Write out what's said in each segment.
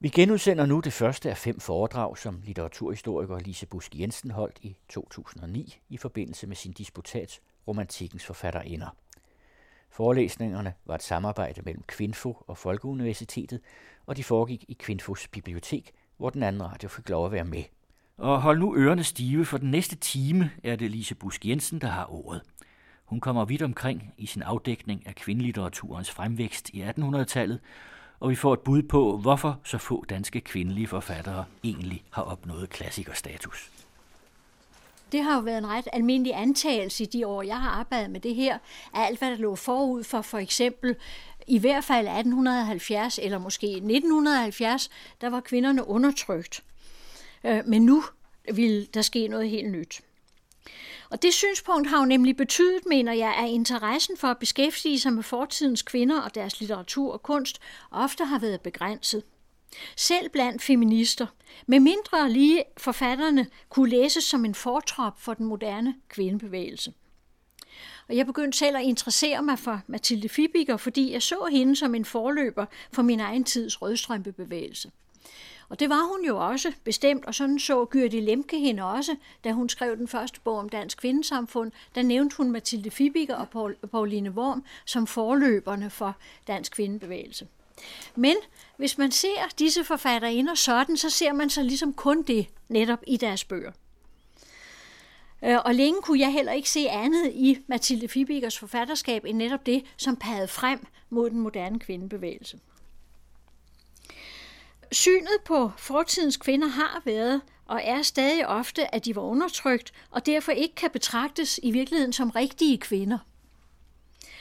Vi genudsender nu det første af fem foredrag, som litteraturhistoriker Lise Busk Jensen holdt i 2009 i forbindelse med sin disputat Romantikkens forfatterinder. Forelæsningerne var et samarbejde mellem Kvinfo og Folkeuniversitetet, og de foregik i Kvinfos bibliotek, hvor den anden radio fik lov at være med. Og hold nu ørerne stive, for den næste time er det Lise Busk Jensen, der har ordet. Hun kommer vidt omkring i sin afdækning af kvindelitteraturens fremvækst i 1800-tallet, og vi får et bud på, hvorfor så få danske kvindelige forfattere egentlig har opnået klassikerstatus. Det har jo været en ret almindelig antagelse i de år, jeg har arbejdet med det her, at alt hvad der lå forud for for eksempel i hvert fald 1870 eller måske 1970, der var kvinderne undertrykt. Øh, men nu vil der ske noget helt nyt. Og det synspunkt har jo nemlig betydet, mener jeg, at interessen for at beskæftige sig med fortidens kvinder og deres litteratur og kunst ofte har været begrænset. Selv blandt feminister, med mindre lige forfatterne kunne læses som en fortrop for den moderne kvindebevægelse. Og jeg begyndte selv at interessere mig for Mathilde Fibiger, fordi jeg så hende som en forløber for min egen tids rødstrømpebevægelse. Og det var hun jo også bestemt, og sådan så Gyrdi Lemke hende også, da hun skrev den første bog om dansk kvindesamfund. Der nævnte hun Mathilde Fibiger og Pauline Worm som forløberne for dansk kvindebevægelse. Men hvis man ser disse forfatterinder sådan, så ser man så ligesom kun det netop i deres bøger. Øh, og længe kunne jeg heller ikke se andet i Mathilde Fibigers forfatterskab end netop det, som pegede frem mod den moderne kvindebevægelse. Synet på fortidens kvinder har været og er stadig ofte, at de var undertrykt og derfor ikke kan betragtes i virkeligheden som rigtige kvinder.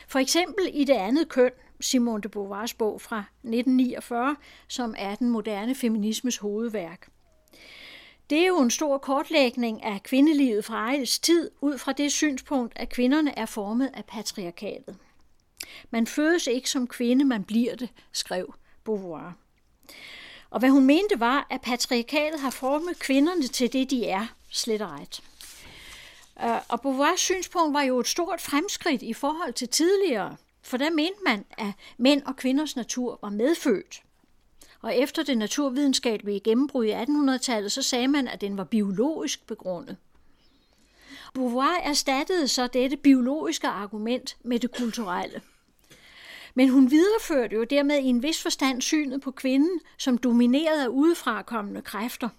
For eksempel i det andet køn, Simone de Beauvoirs bog fra 1949, som er den moderne feminismes hovedværk. Det er jo en stor kortlægning af kvindelivet fra Ejls tid, ud fra det synspunkt, at kvinderne er formet af patriarkatet. Man fødes ikke som kvinde, man bliver det, skrev Beauvoir. Og hvad hun mente var, at patriarkatet har formet kvinderne til det, de er, slet og ret. Øh, og Beauvoirs synspunkt var jo et stort fremskridt i forhold til tidligere, for der mente man, at mænd og kvinders natur var medfødt. Og efter det naturvidenskabelige gennembrud i 1800-tallet, så sagde man, at den var biologisk begrundet. Beauvoir erstattede så dette biologiske argument med det kulturelle. Men hun videreførte jo dermed i en vis forstand synet på kvinden som domineret af udefrakommende kræfter.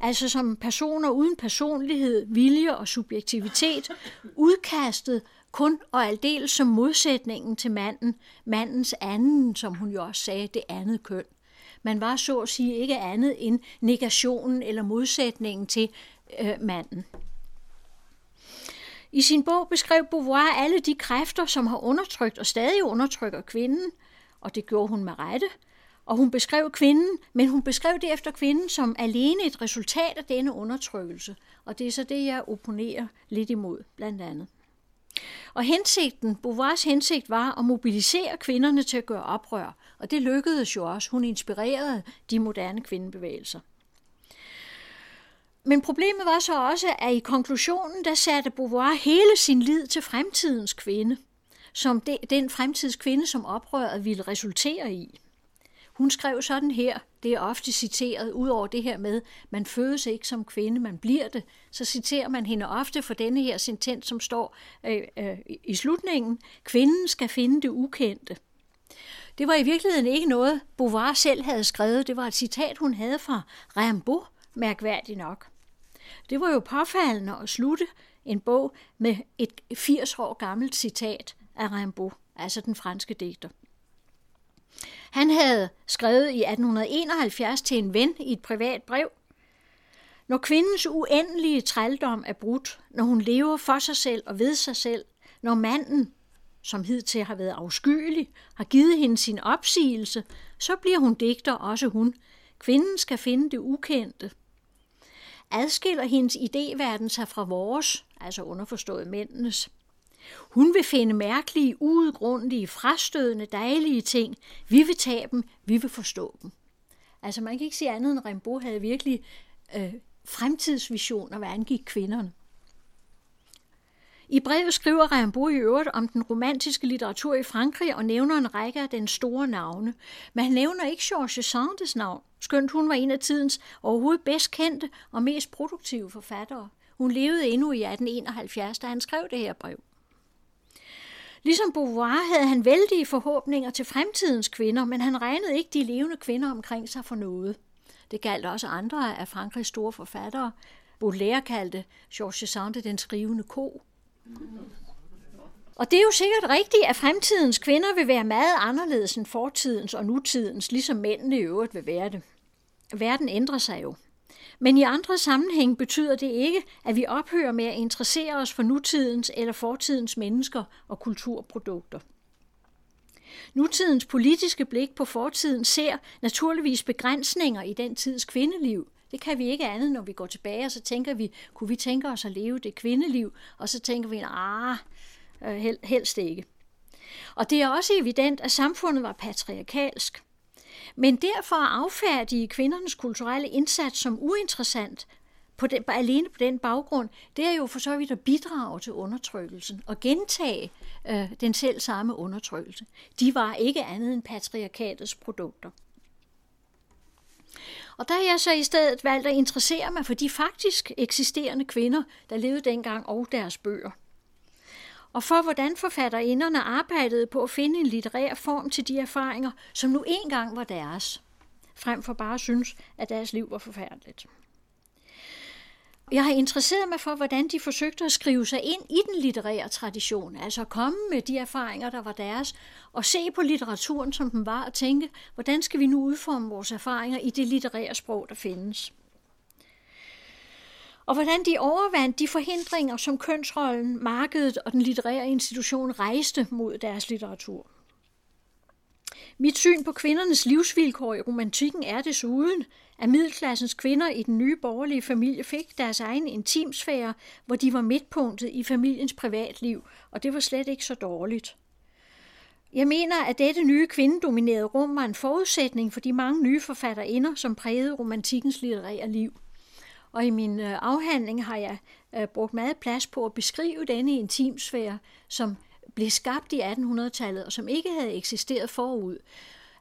Altså som personer uden personlighed, vilje og subjektivitet, udkastet kun og aldeles som modsætningen til manden, mandens anden, som hun jo også sagde, det andet køn. Man var så at sige ikke andet end negationen eller modsætningen til øh, manden. I sin bog beskrev Beauvoir alle de kræfter, som har undertrykt og stadig undertrykker kvinden, og det gjorde hun med rette. Og hun beskrev kvinden, men hun beskrev det efter kvinden som alene et resultat af denne undertrykkelse. Og det er så det, jeg opponerer lidt imod, blandt andet. Og hensigten, Beauvoirs hensigt var at mobilisere kvinderne til at gøre oprør, og det lykkedes jo også. Hun inspirerede de moderne kvindebevægelser. Men problemet var så også, at i konklusionen, der satte Beauvoir hele sin lid til fremtidens kvinde, som det, den fremtidskvinde, som oprøret ville resultere i. Hun skrev sådan her, det er ofte citeret, ud over det her med, man fødes ikke som kvinde, man bliver det, så citerer man hende ofte for denne her sentens, som står øh, øh, i slutningen, kvinden skal finde det ukendte. Det var i virkeligheden ikke noget, Beauvoir selv havde skrevet, det var et citat, hun havde fra Rimbaud, mærkværdigt nok. Det var jo påfaldende at slutte en bog med et 80 år gammelt citat af Rimbaud, altså den franske digter. Han havde skrevet i 1871 til en ven i et privat brev, når kvindens uendelige trældom er brudt, når hun lever for sig selv og ved sig selv, når manden, som hidtil har været afskyelig, har givet hende sin opsigelse, så bliver hun digter også hun. Kvinden skal finde det ukendte. Adskiller hendes idéverden sig fra vores, altså underforstået mændenes, hun vil finde mærkelige, uudgrundelige, frastødende, dejlige ting. Vi vil tage dem, vi vil forstå dem. Altså man kan ikke sige andet end, at Rimbaud havde virkelig øh, fremtidsvisioner, hvad angik kvinderne. I brevet skriver Rimbaud i øvrigt om den romantiske litteratur i Frankrig og nævner en række af den store navne. Men han nævner ikke Georges Sandes navn, skønt hun var en af tidens overhovedet bedst kendte og mest produktive forfattere. Hun levede endnu i 1871, da han skrev det her brev. Ligesom Beauvoir havde han vældige forhåbninger til fremtidens kvinder, men han regnede ikke de levende kvinder omkring sig for noget. Det galt også andre af Frankrigs store forfattere. Baudelaire kaldte Georges Sand den skrivende ko. Og det er jo sikkert rigtigt, at fremtidens kvinder vil være meget anderledes end fortidens og nutidens, ligesom mændene i øvrigt vil være det. Verden ændrer sig jo. Men i andre sammenhæng betyder det ikke, at vi ophører med at interessere os for nutidens eller fortidens mennesker og kulturprodukter. Nutidens politiske blik på fortiden ser naturligvis begrænsninger i den tids kvindeliv. Det kan vi ikke andet, når vi går tilbage, og så tænker vi, kunne vi tænke os at leve det kvindeliv? Og så tænker vi, ah, helst ikke. Og det er også evident, at samfundet var patriarkalsk. Men derfor affærdige kvindernes kulturelle indsats som uinteressant, på den, alene på den baggrund, det er jo for så vidt at bidrage til undertrykkelsen og gentage øh, den selv samme undertrykkelse. De var ikke andet end patriarkatets produkter. Og der har jeg så i stedet valgt at interessere mig for de faktisk eksisterende kvinder, der levede dengang, og deres bøger. Og for hvordan forfatterinderne arbejdede på at finde en litterær form til de erfaringer, som nu engang var deres, frem for bare at synes, at deres liv var forfærdeligt. Jeg har interesseret mig for, hvordan de forsøgte at skrive sig ind i den litterære tradition, altså komme med de erfaringer, der var deres, og se på litteraturen, som den var, og tænke, hvordan skal vi nu udforme vores erfaringer i det litterære sprog, der findes. Og hvordan de overvandt de forhindringer, som kønsrollen, markedet og den litterære institution rejste mod deres litteratur. Mit syn på kvindernes livsvilkår i romantikken er desuden, at middelklassens kvinder i den nye borgerlige familie fik deres egen intimsfære, hvor de var midtpunktet i familiens privatliv, og det var slet ikke så dårligt. Jeg mener, at dette nye kvindedominerede rum var en forudsætning for de mange nye forfatterinder, som prægede romantikkens litterære liv. Og i min øh, afhandling har jeg øh, brugt meget plads på at beskrive denne intimsfære, som blev skabt i 1800-tallet, og som ikke havde eksisteret forud.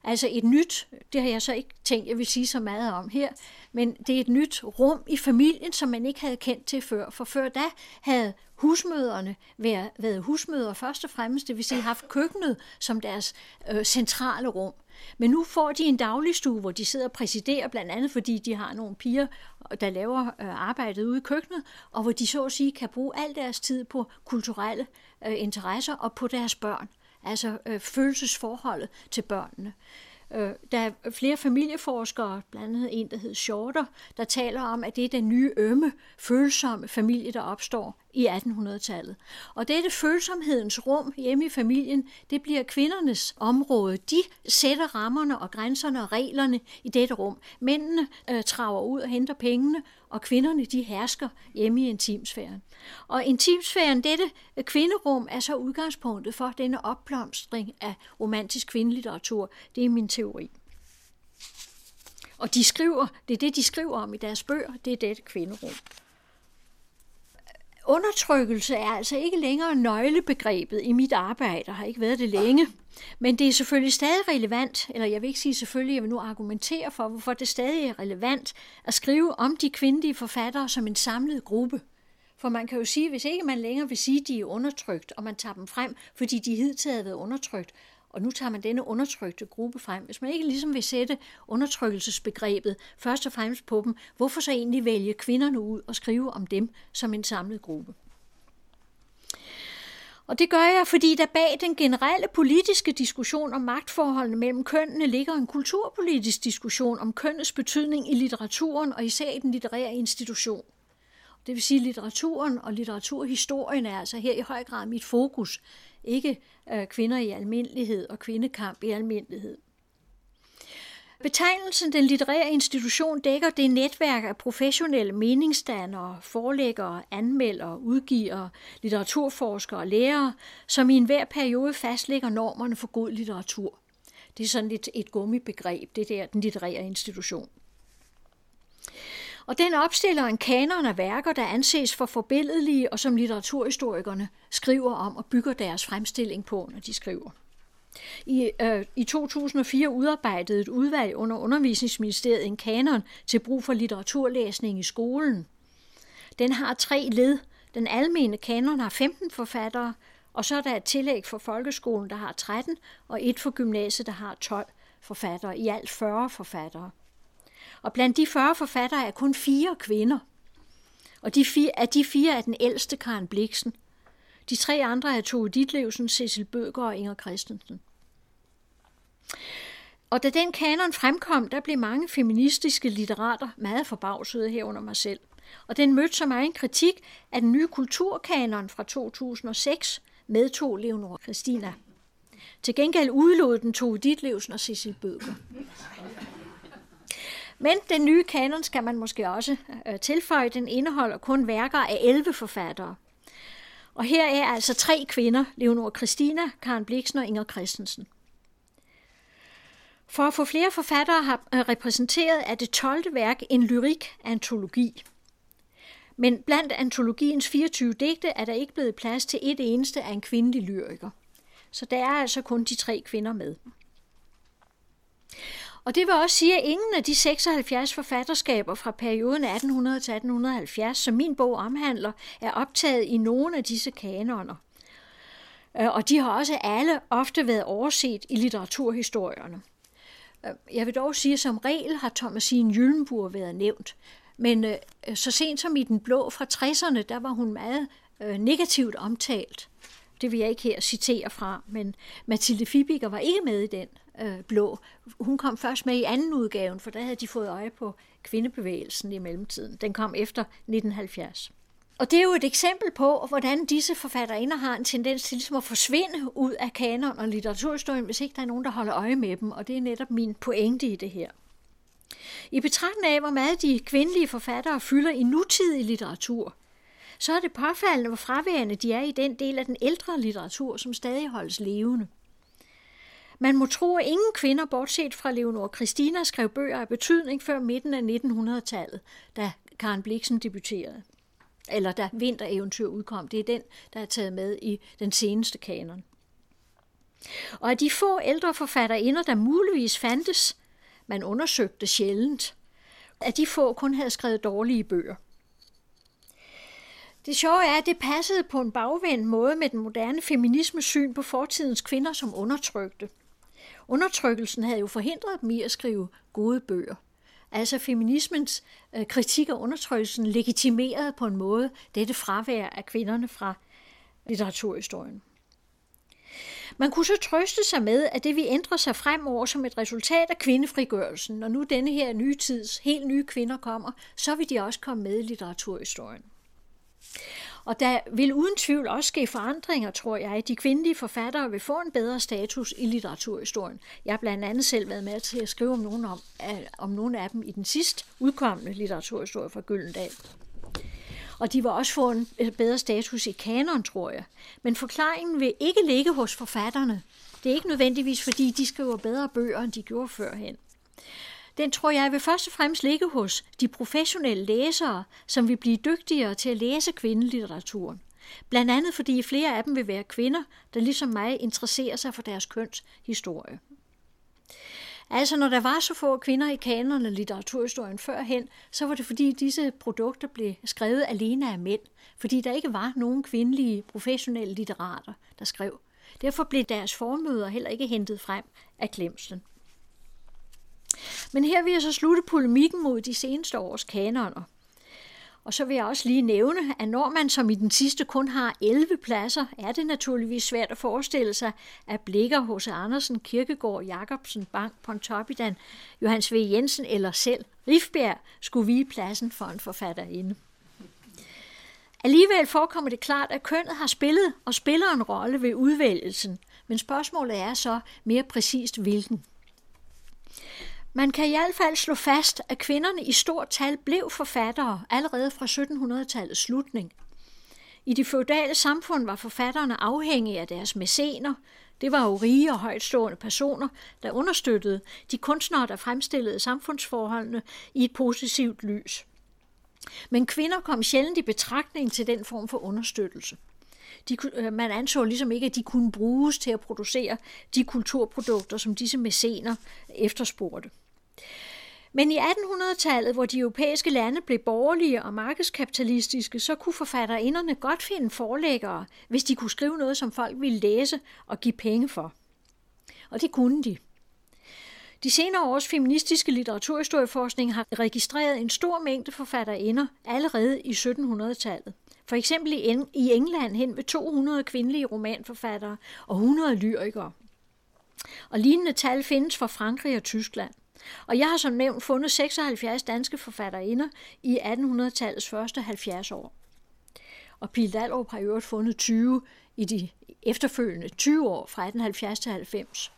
Altså et nyt, det har jeg så ikke tænkt, jeg vil sige så meget om her, men det er et nyt rum i familien, som man ikke havde kendt til før. For før da havde husmøderne været, været husmøder først og fremmest, det vil sige haft køkkenet som deres øh, centrale rum. Men nu får de en dagligstue, hvor de sidder og præsiderer, blandt andet fordi de har nogle piger, der laver øh, arbejdet ude i køkkenet, og hvor de så at sige kan bruge al deres tid på kulturelle øh, interesser og på deres børn, altså øh, følelsesforholdet til børnene. Øh, der er flere familieforskere, blandt andet en, der hedder Shorter, der taler om, at det er den nye ømme, følsomme familie, der opstår i 1800-tallet. Og dette følsomhedens rum hjemme i familien, det bliver kvindernes område. De sætter rammerne og grænserne og reglerne i dette rum. Mændene øh, traver ud og henter pengene, og kvinderne de hersker hjemme i intimsfæren. Og intimsfæren, dette kvinderum, er så udgangspunktet for denne opblomstring af romantisk kvindelitteratur. Det er min teori. Og de skriver, det er det, de skriver om i deres bøger, det er dette kvinderum. Undertrykkelse er altså ikke længere nøglebegrebet i mit arbejde, har ikke været det længe. Men det er selvfølgelig stadig relevant, eller jeg vil ikke sige selvfølgelig, jeg vil nu argumentere for, hvorfor det stadig er relevant at skrive om de kvindelige forfattere som en samlet gruppe. For man kan jo sige, hvis ikke man længere vil sige, at de er undertrykt, og man tager dem frem, fordi de hidtil har været undertrykt, og nu tager man denne undertrykte gruppe frem. Hvis man ikke ligesom vil sætte undertrykkelsesbegrebet først og fremmest på dem, hvorfor så egentlig vælge kvinderne ud og skrive om dem som en samlet gruppe? Og det gør jeg, fordi der bag den generelle politiske diskussion om magtforholdene mellem kønnene ligger en kulturpolitisk diskussion om kønnets betydning i litteraturen og især i den litterære institution. Det vil sige, at litteraturen og litteraturhistorien er altså her i høj grad mit fokus, ikke øh, kvinder i almindelighed og kvindekamp i almindelighed. Betegnelsen den litterære institution dækker det netværk af professionelle meningsdannere, forlæggere, anmeldere, udgivere, litteraturforskere og lærere, som i enhver periode fastlægger normerne for god litteratur. Det er sådan et, et gummibegreb, det der den litterære institution. Og den opstiller en kanon af værker, der anses for forbilledelige, og som litteraturhistorikerne skriver om og bygger deres fremstilling på, når de skriver. I, øh, I 2004 udarbejdede et udvalg under Undervisningsministeriet en kanon til brug for litteraturlæsning i skolen. Den har tre led. Den almene kanon har 15 forfattere, og så er der et tillæg for folkeskolen, der har 13, og et for gymnasiet, der har 12 forfattere. I alt 40 forfattere. Og blandt de 40 forfattere er kun fire kvinder. Og de fire, af de fire er den ældste Karen Bliksen. De tre andre er Tove Ditlevsen, Cecil Bøger og Inger Christensen. Og da den kanon fremkom, der blev mange feministiske litterater meget forbavsede herunder mig selv. Og den mødte så meget en kritik af den nye kulturkanon fra 2006, medtog Leonora Christina. Til gengæld udelod den Tove Ditlevsen og Cecil Bøger. Men den nye kanon skal man måske også øh, tilføje. Den indeholder kun værker af 11 forfattere. Og her er altså tre kvinder, Leonor Christina, Karen Bliksen og Inger Christensen. For at få flere forfattere har øh, repræsenteret er det 12. værk en lyrik-antologi. Men blandt antologiens 24 digte er der ikke blevet plads til et eneste af en kvindelig lyriker. Så der er altså kun de tre kvinder med. Og det vil også sige, at ingen af de 76 forfatterskaber fra perioden 1800 til 1870, som min bog omhandler, er optaget i nogen af disse kanoner. Øh, og de har også alle ofte været overset i litteraturhistorierne. Øh, jeg vil dog sige, at som regel har Thomasine Jyllenburg været nævnt, men øh, så sent som i Den Blå fra 60'erne, der var hun meget øh, negativt omtalt. Det vil jeg ikke her citere fra, men Mathilde Fibiger var ikke med i den øh, blå. Hun kom først med i anden udgaven, for der havde de fået øje på kvindebevægelsen i mellemtiden. Den kom efter 1970. Og det er jo et eksempel på, hvordan disse forfatterinder har en tendens til ligesom at forsvinde ud af kanon og litteraturhistorien, hvis ikke der er nogen, der holder øje med dem, og det er netop min pointe i det her. I betragtning af, hvor meget de kvindelige forfattere fylder i nutidig litteratur, så er det påfaldende, hvor fraværende de er i den del af den ældre litteratur, som stadig holdes levende. Man må tro, at ingen kvinder, bortset fra Leonor Christina, skrev bøger af betydning før midten af 1900-tallet, da Karen Bliksen debuterede. Eller da Vintereventyr udkom. Det er den, der er taget med i den seneste kanon. Og af de få ældre forfatterinder, der muligvis fandtes, man undersøgte sjældent, at de få kun havde skrevet dårlige bøger. Det sjove er, at det passede på en bagvendt måde med den moderne feminismes syn på fortidens kvinder som undertrykte. Undertrykkelsen havde jo forhindret dem i at skrive gode bøger. Altså feminismens øh, kritik af undertrykkelsen legitimerede på en måde dette fravær af kvinderne fra litteraturhistorien. Man kunne så trøste sig med, at det vi ændrer sig fremover som et resultat af kvindefrigørelsen, når nu denne her nye tids helt nye kvinder kommer, så vil de også komme med i litteraturhistorien. Og der vil uden tvivl også ske forandringer, tror jeg. De kvindelige forfattere vil få en bedre status i litteraturhistorien. Jeg har blandt andet selv været med til at skrive om nogle, om, om nogle af dem i den sidste udkommende litteraturhistorie fra Gyldendal. Og de vil også få en bedre status i kanon, tror jeg. Men forklaringen vil ikke ligge hos forfatterne. Det er ikke nødvendigvis, fordi de skriver bedre bøger, end de gjorde førhen den tror jeg vil først og fremmest ligge hos de professionelle læsere, som vil blive dygtigere til at læse kvindelitteraturen. Blandt andet fordi flere af dem vil være kvinder, der ligesom mig interesserer sig for deres køns historie. Altså, når der var så få kvinder i kanonen og litteraturhistorien førhen, så var det fordi disse produkter blev skrevet alene af mænd, fordi der ikke var nogen kvindelige professionelle litterater, der skrev. Derfor blev deres formøder heller ikke hentet frem af glemslen. Men her vil jeg så slutte polemikken mod de seneste års kanoner. Og så vil jeg også lige nævne, at når man som i den sidste kun har 11 pladser, er det naturligvis svært at forestille sig, at Blikker, hos Andersen, Kirkegaard, Jacobsen, Bank, Pontoppidan, Johannes V. Jensen eller selv Rifbjerg skulle vige pladsen for en forfatterinde. Alligevel forekommer det klart, at kønnet har spillet og spiller en rolle ved udvælgelsen, men spørgsmålet er så mere præcist hvilken. Man kan i hvert fald slå fast, at kvinderne i stort tal blev forfattere allerede fra 1700-tallets slutning. I de feudale samfund var forfatterne afhængige af deres mæscener. Det var jo rige og højtstående personer, der understøttede de kunstnere, der fremstillede samfundsforholdene i et positivt lys. Men kvinder kom sjældent i betragtning til den form for understøttelse. De, øh, man anså ligesom ikke, at de kunne bruges til at producere de kulturprodukter, som disse mæscener efterspurgte. Men i 1800-tallet, hvor de europæiske lande blev borgerlige og markedskapitalistiske, så kunne forfatterinderne godt finde forlæggere, hvis de kunne skrive noget, som folk ville læse og give penge for. Og det kunne de. De senere års feministiske litteraturhistorieforskning har registreret en stor mængde forfatterinder allerede i 1700-tallet. For eksempel i England hen ved 200 kvindelige romanforfattere og 100 lyrikere. Og lignende tal findes fra Frankrig og Tyskland. Og jeg har som nævnt fundet 76 danske forfatterinder i 1800-tallets første 70 år. Og Pil Dallrup har i øvrigt fundet 20 i de efterfølgende 20 år fra 1870 til 90.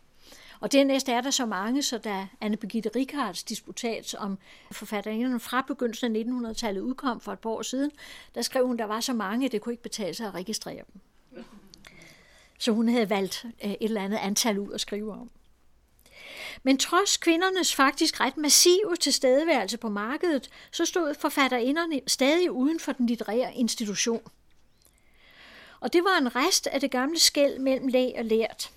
Og dernæst er der så mange, så da Anne Birgitte Rikards disputat om forfatterinderne fra begyndelsen af 1900-tallet udkom for et par år siden, der skrev hun, at der var så mange, at det kunne ikke betale sig at registrere dem. Så hun havde valgt øh, et eller andet antal ud at skrive om. Men trods kvindernes faktisk ret massive tilstedeværelse på markedet, så stod forfatterinderne stadig uden for den litterære institution. Og det var en rest af det gamle skæld mellem læg og lært.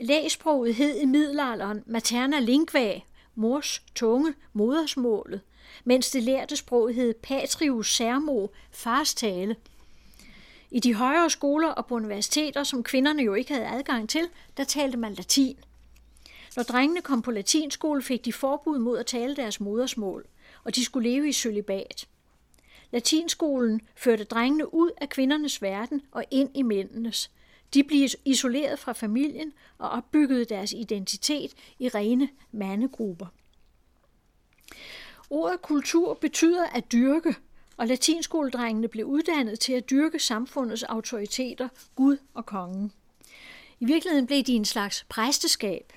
Lægsproget hed i middelalderen materna lingua, mors tunge, modersmålet, mens det lærte sprog hed patrius sermo, fars tale. I de højere skoler og på universiteter, som kvinderne jo ikke havde adgang til, der talte man latin. Når drengene kom på latinskole, fik de forbud mod at tale deres modersmål, og de skulle leve i sølibat. Latinskolen førte drengene ud af kvindernes verden og ind i mændenes – de blev isoleret fra familien og opbyggede deres identitet i rene mandegrupper. Ordet kultur betyder at dyrke, og latinskoledrengene blev uddannet til at dyrke samfundets autoriteter, Gud og kongen. I virkeligheden blev de en slags præsteskab.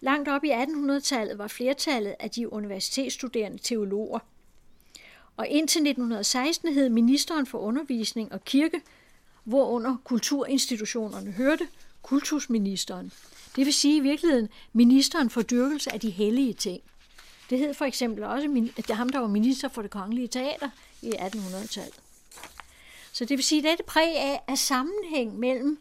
Langt op i 1800-tallet var flertallet af de universitetsstuderende teologer. Og indtil 1916 hed ministeren for undervisning og kirke hvorunder kulturinstitutionerne hørte kultusministeren. Det vil sige i virkeligheden ministeren for dyrkelse af de hellige ting. Det hed for eksempel også det ham, der var minister for det kongelige teater i 1800-tallet. Så det vil sige, at dette præg af, at sammenhæng mellem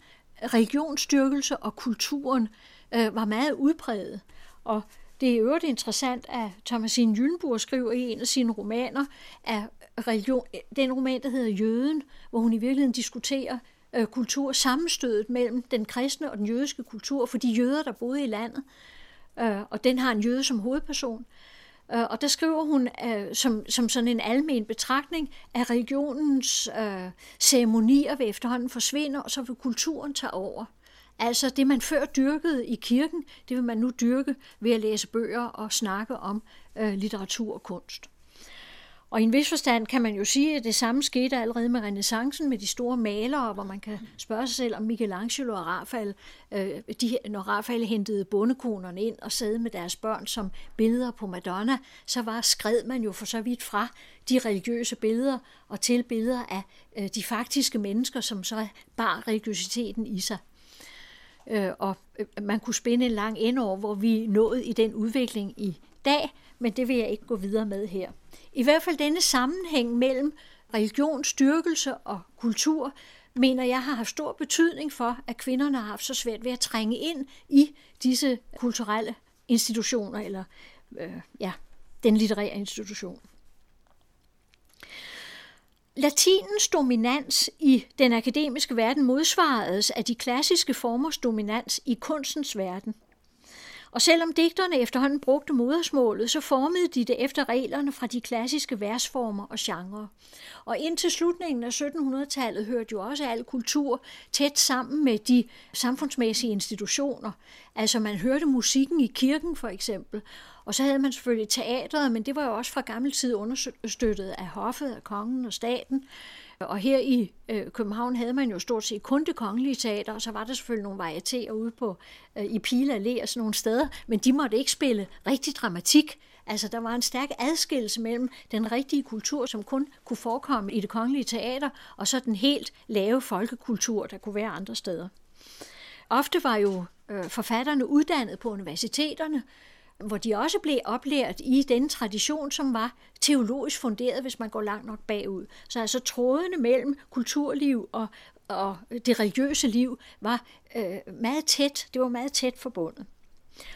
religionsstyrkelse og kulturen øh, var meget udpræget. Og det er i øvrigt interessant, at Thomasine Gyllenburg skriver i en af sine romaner, at religion, den roman, der hedder Jøden, hvor hun i virkeligheden diskuterer øh, kultur, sammenstødet mellem den kristne og den jødiske kultur, for de jøder, der boede i landet, øh, og den har en jøde som hovedperson. Øh, og der skriver hun øh, som, som sådan en almen betragtning, at religionens øh, ceremonier vil efterhånden forsvinde, og så vil kulturen tage over. Altså det, man før dyrkede i kirken, det vil man nu dyrke ved at læse bøger og snakke om øh, litteratur og kunst. Og i en vis forstand kan man jo sige, at det samme skete allerede med renaissancen, med de store malere, hvor man kan spørge sig selv, om Michelangelo og Raphael, øh, de, når Raphael hentede bondekonerne ind og sad med deres børn som billeder på Madonna, så var skred man jo for så vidt fra de religiøse billeder og til billeder af øh, de faktiske mennesker, som så bar religiøsiteten i sig. Øh, og øh, man kunne spænde en lang ende over, hvor vi nåede i den udvikling i dag, men det vil jeg ikke gå videre med her. I hvert fald denne sammenhæng mellem religion, styrkelse og kultur, mener jeg har haft stor betydning for, at kvinderne har haft så svært ved at trænge ind i disse kulturelle institutioner, eller øh, ja, den litterære institution. Latinens dominans i den akademiske verden modsvaredes af de klassiske formers dominans i kunstens verden – og selvom digterne efterhånden brugte modersmålet, så formede de det efter reglerne fra de klassiske versformer og genrer. Og indtil slutningen af 1700-tallet hørte jo også al kultur tæt sammen med de samfundsmæssige institutioner. Altså man hørte musikken i kirken for eksempel, og så havde man selvfølgelig teateret, men det var jo også fra gammel tid understøttet af hoffet, af kongen og staten. Og her i øh, København havde man jo stort set kun det kongelige teater, og så var der selvfølgelig nogle varietéer ude på øh, i Pile Allé og sådan nogle steder, men de måtte ikke spille rigtig dramatik. Altså der var en stærk adskillelse mellem den rigtige kultur, som kun kunne forekomme i det kongelige teater, og så den helt lave folkekultur, der kunne være andre steder. Ofte var jo øh, forfatterne uddannet på universiteterne, hvor de også blev oplært i den tradition, som var teologisk funderet, hvis man går langt nok bagud. Så altså trådene mellem kulturliv og, og det religiøse liv var øh, meget tæt, det var meget tæt forbundet.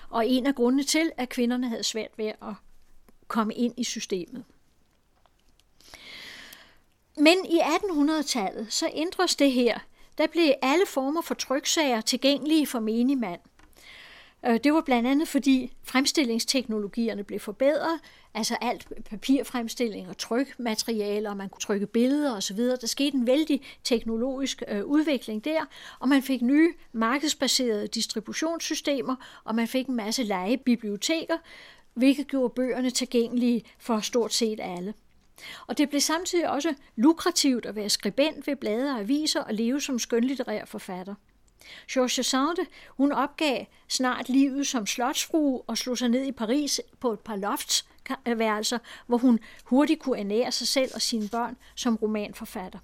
Og en af grundene til, at kvinderne havde svært ved at komme ind i systemet. Men i 1800-tallet, så ændres det her. Der blev alle former for tryksager tilgængelige for menig mand. Øh, det var blandt andet fordi fremstillingsteknologierne blev forbedret, altså alt papirfremstilling og trykmaterialer, og man kunne trykke billeder osv. Der skete en vældig teknologisk øh, udvikling der, og man fik nye markedsbaserede distributionssystemer, og man fik en masse legebiblioteker, hvilket gjorde bøgerne tilgængelige for stort set alle. Og det blev samtidig også lukrativt at være skribent ved blade og aviser og leve som skønlitterær forfatter. George Sande, hun opgav snart livet som slotsfrue og slog sig ned i Paris på et par loftsværelser, hvor hun hurtigt kunne ernære sig selv og sine børn som romanforfatter.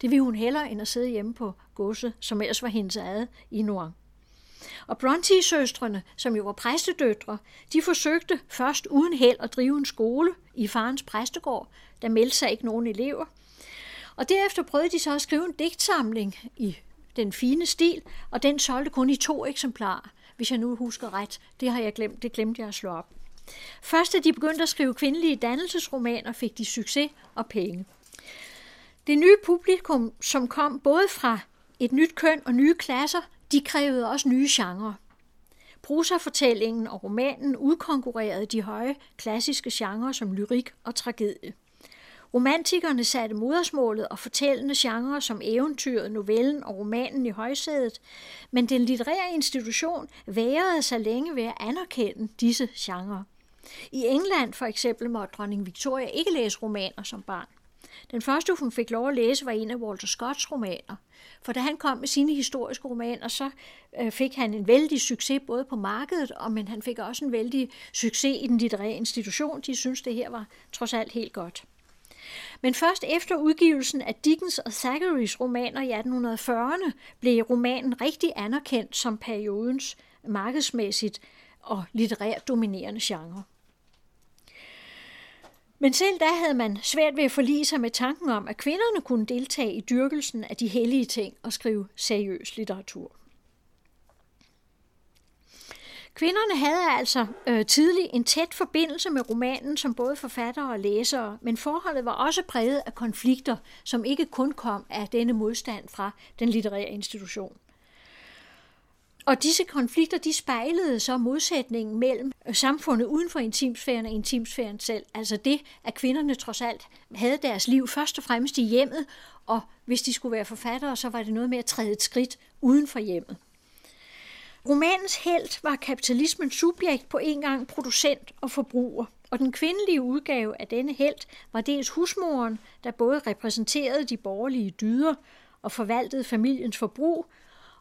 Det ville hun hellere end at sidde hjemme på godset, som ellers var hendes eget i Noir. Og Bronte-søstrene, som jo var præstedøtre, de forsøgte først uden held at drive en skole i farens præstegård. Der meldte sig ikke nogen elever. Og derefter prøvede de så at skrive en digtsamling i den fine stil, og den solgte kun i to eksemplarer, hvis jeg nu husker ret. Det har jeg glemt, det glemte jeg at slå op. Først da de begyndte at skrive kvindelige dannelsesromaner, fik de succes og penge. Det nye publikum, som kom både fra et nyt køn og nye klasser, de krævede også nye genrer. Prosafortællingen og romanen udkonkurrerede de høje klassiske genrer som lyrik og tragedie. Romantikerne satte modersmålet og fortællende genrer som eventyret, novellen og romanen i højsædet, men den litterære institution værede sig længe ved at anerkende disse genrer. I England for eksempel måtte dronning Victoria ikke læse romaner som barn. Den første, hun fik lov at læse, var en af Walter Scotts romaner. For da han kom med sine historiske romaner, så øh, fik han en vældig succes både på markedet, og men han fik også en vældig succes i den litterære institution. De synes det her var trods alt helt godt. Men først efter udgivelsen af Dickens og Thackeray's romaner i 1840'erne blev romanen rigtig anerkendt som periodens markedsmæssigt og litterært dominerende genre. Men selv da havde man svært ved at forlige sig med tanken om, at kvinderne kunne deltage i dyrkelsen af de hellige ting og skrive seriøs litteratur. Kvinderne havde altså øh, tidlig en tæt forbindelse med romanen som både forfattere og læsere, men forholdet var også præget af konflikter, som ikke kun kom af denne modstand fra den litterære institution. Og disse konflikter, de spejlede så modsætningen mellem øh, samfundet uden for intimsfæren og intimsfæren selv. Altså det, at kvinderne trods alt havde deres liv først og fremmest i hjemmet, og hvis de skulle være forfattere, så var det noget med at træde et skridt uden for hjemmet. Romanens held var kapitalismens subjekt på en gang producent og forbruger, og den kvindelige udgave af denne held var dels husmoren, der både repræsenterede de borgerlige dyder og forvaltede familiens forbrug,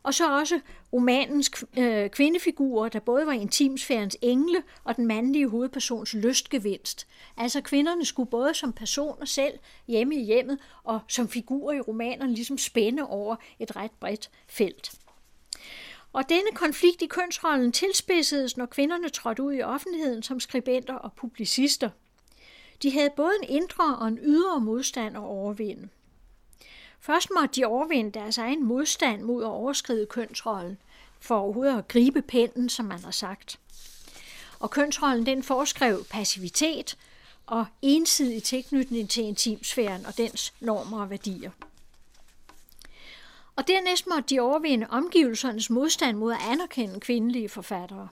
og så også romanens øh, kvindefigurer, der både var intimsfærens engle og den mandlige hovedpersons lystgevinst. Altså kvinderne skulle både som personer selv hjemme i hjemmet og som figurer i romanerne ligesom spænde over et ret bredt felt. Og denne konflikt i kønsrollen tilspidsedes, når kvinderne trådte ud i offentligheden som skribenter og publicister. De havde både en indre og en ydre modstand at overvinde. Først måtte de overvinde deres egen modstand mod at overskride kønsrollen, for overhovedet at gribe pinden, som man har sagt. Og kønsrollen den foreskrev passivitet og ensidig tilknytning til intimsfæren og dens normer og værdier. Og dernæst måtte de overvinde omgivelsernes modstand mod at anerkende kvindelige forfattere.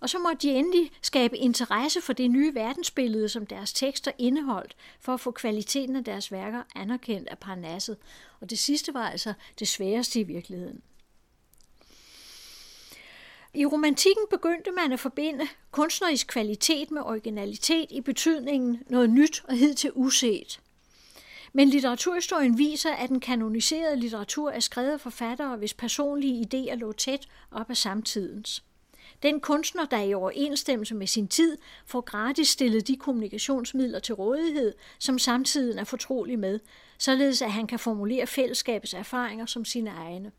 Og så måtte de endelig skabe interesse for det nye verdensbillede, som deres tekster indeholdt, for at få kvaliteten af deres værker anerkendt af Parnasset. Og det sidste var altså det sværeste i virkeligheden. I romantikken begyndte man at forbinde kunstnerisk kvalitet med originalitet i betydningen noget nyt og hidtil uset. Men litteraturhistorien viser, at den kanoniserede litteratur er skrevet af forfattere, hvis personlige idéer lå tæt op ad samtidens. Den kunstner, der i overensstemmelse med sin tid får gratis stillet de kommunikationsmidler til rådighed, som samtiden er fortrolig med, således at han kan formulere fællesskabets erfaringer som sine egne.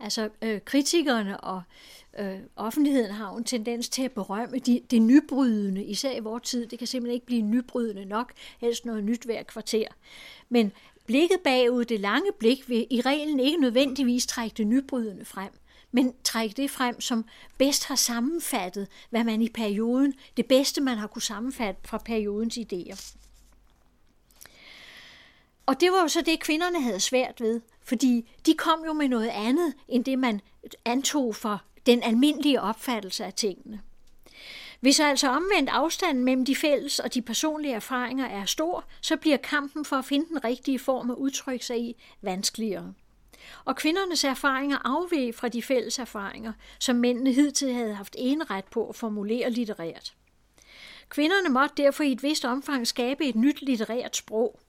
Altså øh, kritikerne og øh, offentligheden har jo en tendens til at berømme de, det nybrydende, især i vores tid. Det kan simpelthen ikke blive nybrydende nok, helst noget nyt hver kvarter. Men blikket bagud, det lange blik, vil i reglen ikke nødvendigvis trække det nybrydende frem men trække det frem, som bedst har sammenfattet, hvad man i perioden, det bedste man har kunne sammenfatte fra periodens idéer. Og det var jo så det, kvinderne havde svært ved, fordi de kom jo med noget andet, end det man antog for den almindelige opfattelse af tingene. Hvis altså omvendt afstanden mellem de fælles og de personlige erfaringer er stor, så bliver kampen for at finde den rigtige form at udtrykke sig i vanskeligere. Og kvindernes erfaringer afveg fra de fælles erfaringer, som mændene hidtil havde haft eneret på at formulere litterært. Kvinderne måtte derfor i et vist omfang skabe et nyt litterært sprog,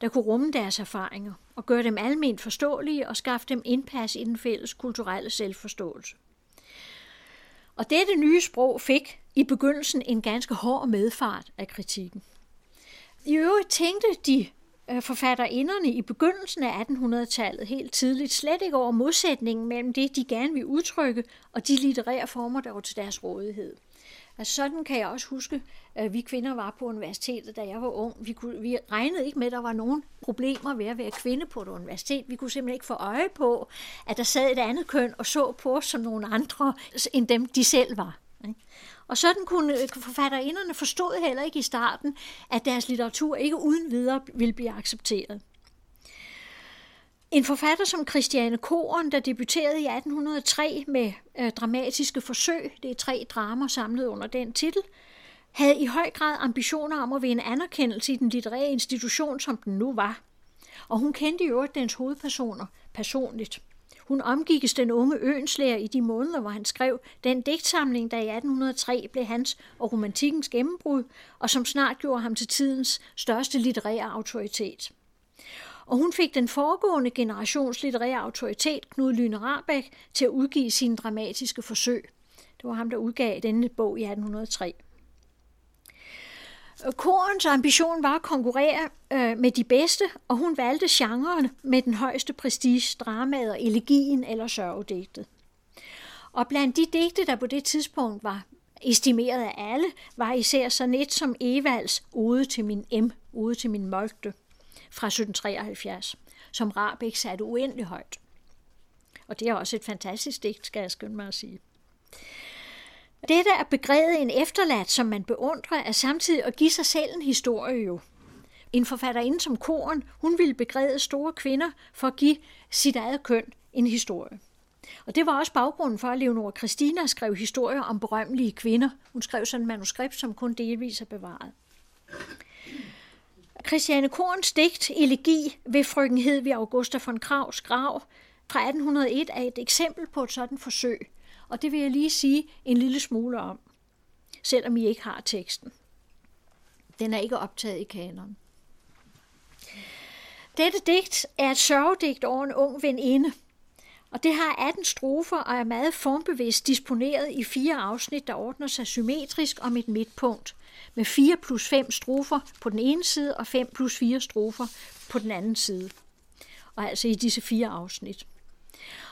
der kunne rumme deres erfaringer og gøre dem almindeligt forståelige og skaffe dem indpas i den fælles kulturelle selvforståelse. Og dette nye sprog fik i begyndelsen en ganske hård medfart af kritikken. I øvrigt tænkte de øh, forfatterinderne i begyndelsen af 1800-tallet helt tidligt slet ikke over modsætningen mellem det, de gerne ville udtrykke, og de litterære former, der var til deres rådighed. Altså sådan kan jeg også huske, at vi kvinder var på universitetet, da jeg var ung. Vi, kunne, vi regnede ikke med, at der var nogen problemer ved at være kvinde på et universitet. Vi kunne simpelthen ikke få øje på, at der sad et andet køn og så på os som nogle andre, end dem de selv var. Og sådan kunne øh, forfatterinderne forstod heller ikke i starten, at deres litteratur ikke uden videre ville blive accepteret. En forfatter som Christiane Koren, der debuterede i 1803 med øh, dramatiske forsøg, det er tre dramer samlet under den titel, havde i høj grad ambitioner om at vinde anerkendelse i den litterære institution, som den nu var. Og hun kendte i øvrigt dens hovedpersoner personligt. Hun omgikkes den unge øenslæger i de måneder, hvor han skrev den digtsamling, der i 1803 blev hans og romantikkens gennembrud, og som snart gjorde ham til tidens største litterære autoritet. Og hun fik den foregående generations litterære autoritet, Knud Lyne Rabeck, til at udgive sine dramatiske forsøg. Det var ham, der udgav denne bog i 1803. Korens ambition var at konkurrere øh, med de bedste, og hun valgte genren med den højeste prestige, dramaet og elegien eller sørgedigtet. Og blandt de digte, der på det tidspunkt var estimeret af alle, var især sådan et som Evalds Ode til min M, Ode til min Molte fra 1773, som Rabeck satte uendelig højt. Og det er også et fantastisk digt, skal jeg skynde mig at sige. Dette er begrebet en efterladt, som man beundrer, er samtidig at give sig selv en historie jo. En forfatterinde som Koren, hun ville begræde store kvinder for at give sit eget køn en historie. Og det var også baggrunden for, at Leonora Christina skrev historier om berømmelige kvinder. Hun skrev sådan et manuskript, som kun delvis er bevaret. Christiane Korns digt Elegi ved frøken Hedvig Augusta von Kravs grav fra 1801 er et eksempel på et sådan forsøg. Og det vil jeg lige sige en lille smule om, selvom I ikke har teksten. Den er ikke optaget i kanon. Dette digt er et sørgedigt over en ung veninde, og det har 18 strofer og er meget formbevidst disponeret i fire afsnit, der ordner sig symmetrisk om et midtpunkt, med 4 plus 5 strofer på den ene side og 5 plus 4 strofer på den anden side. Og altså i disse fire afsnit.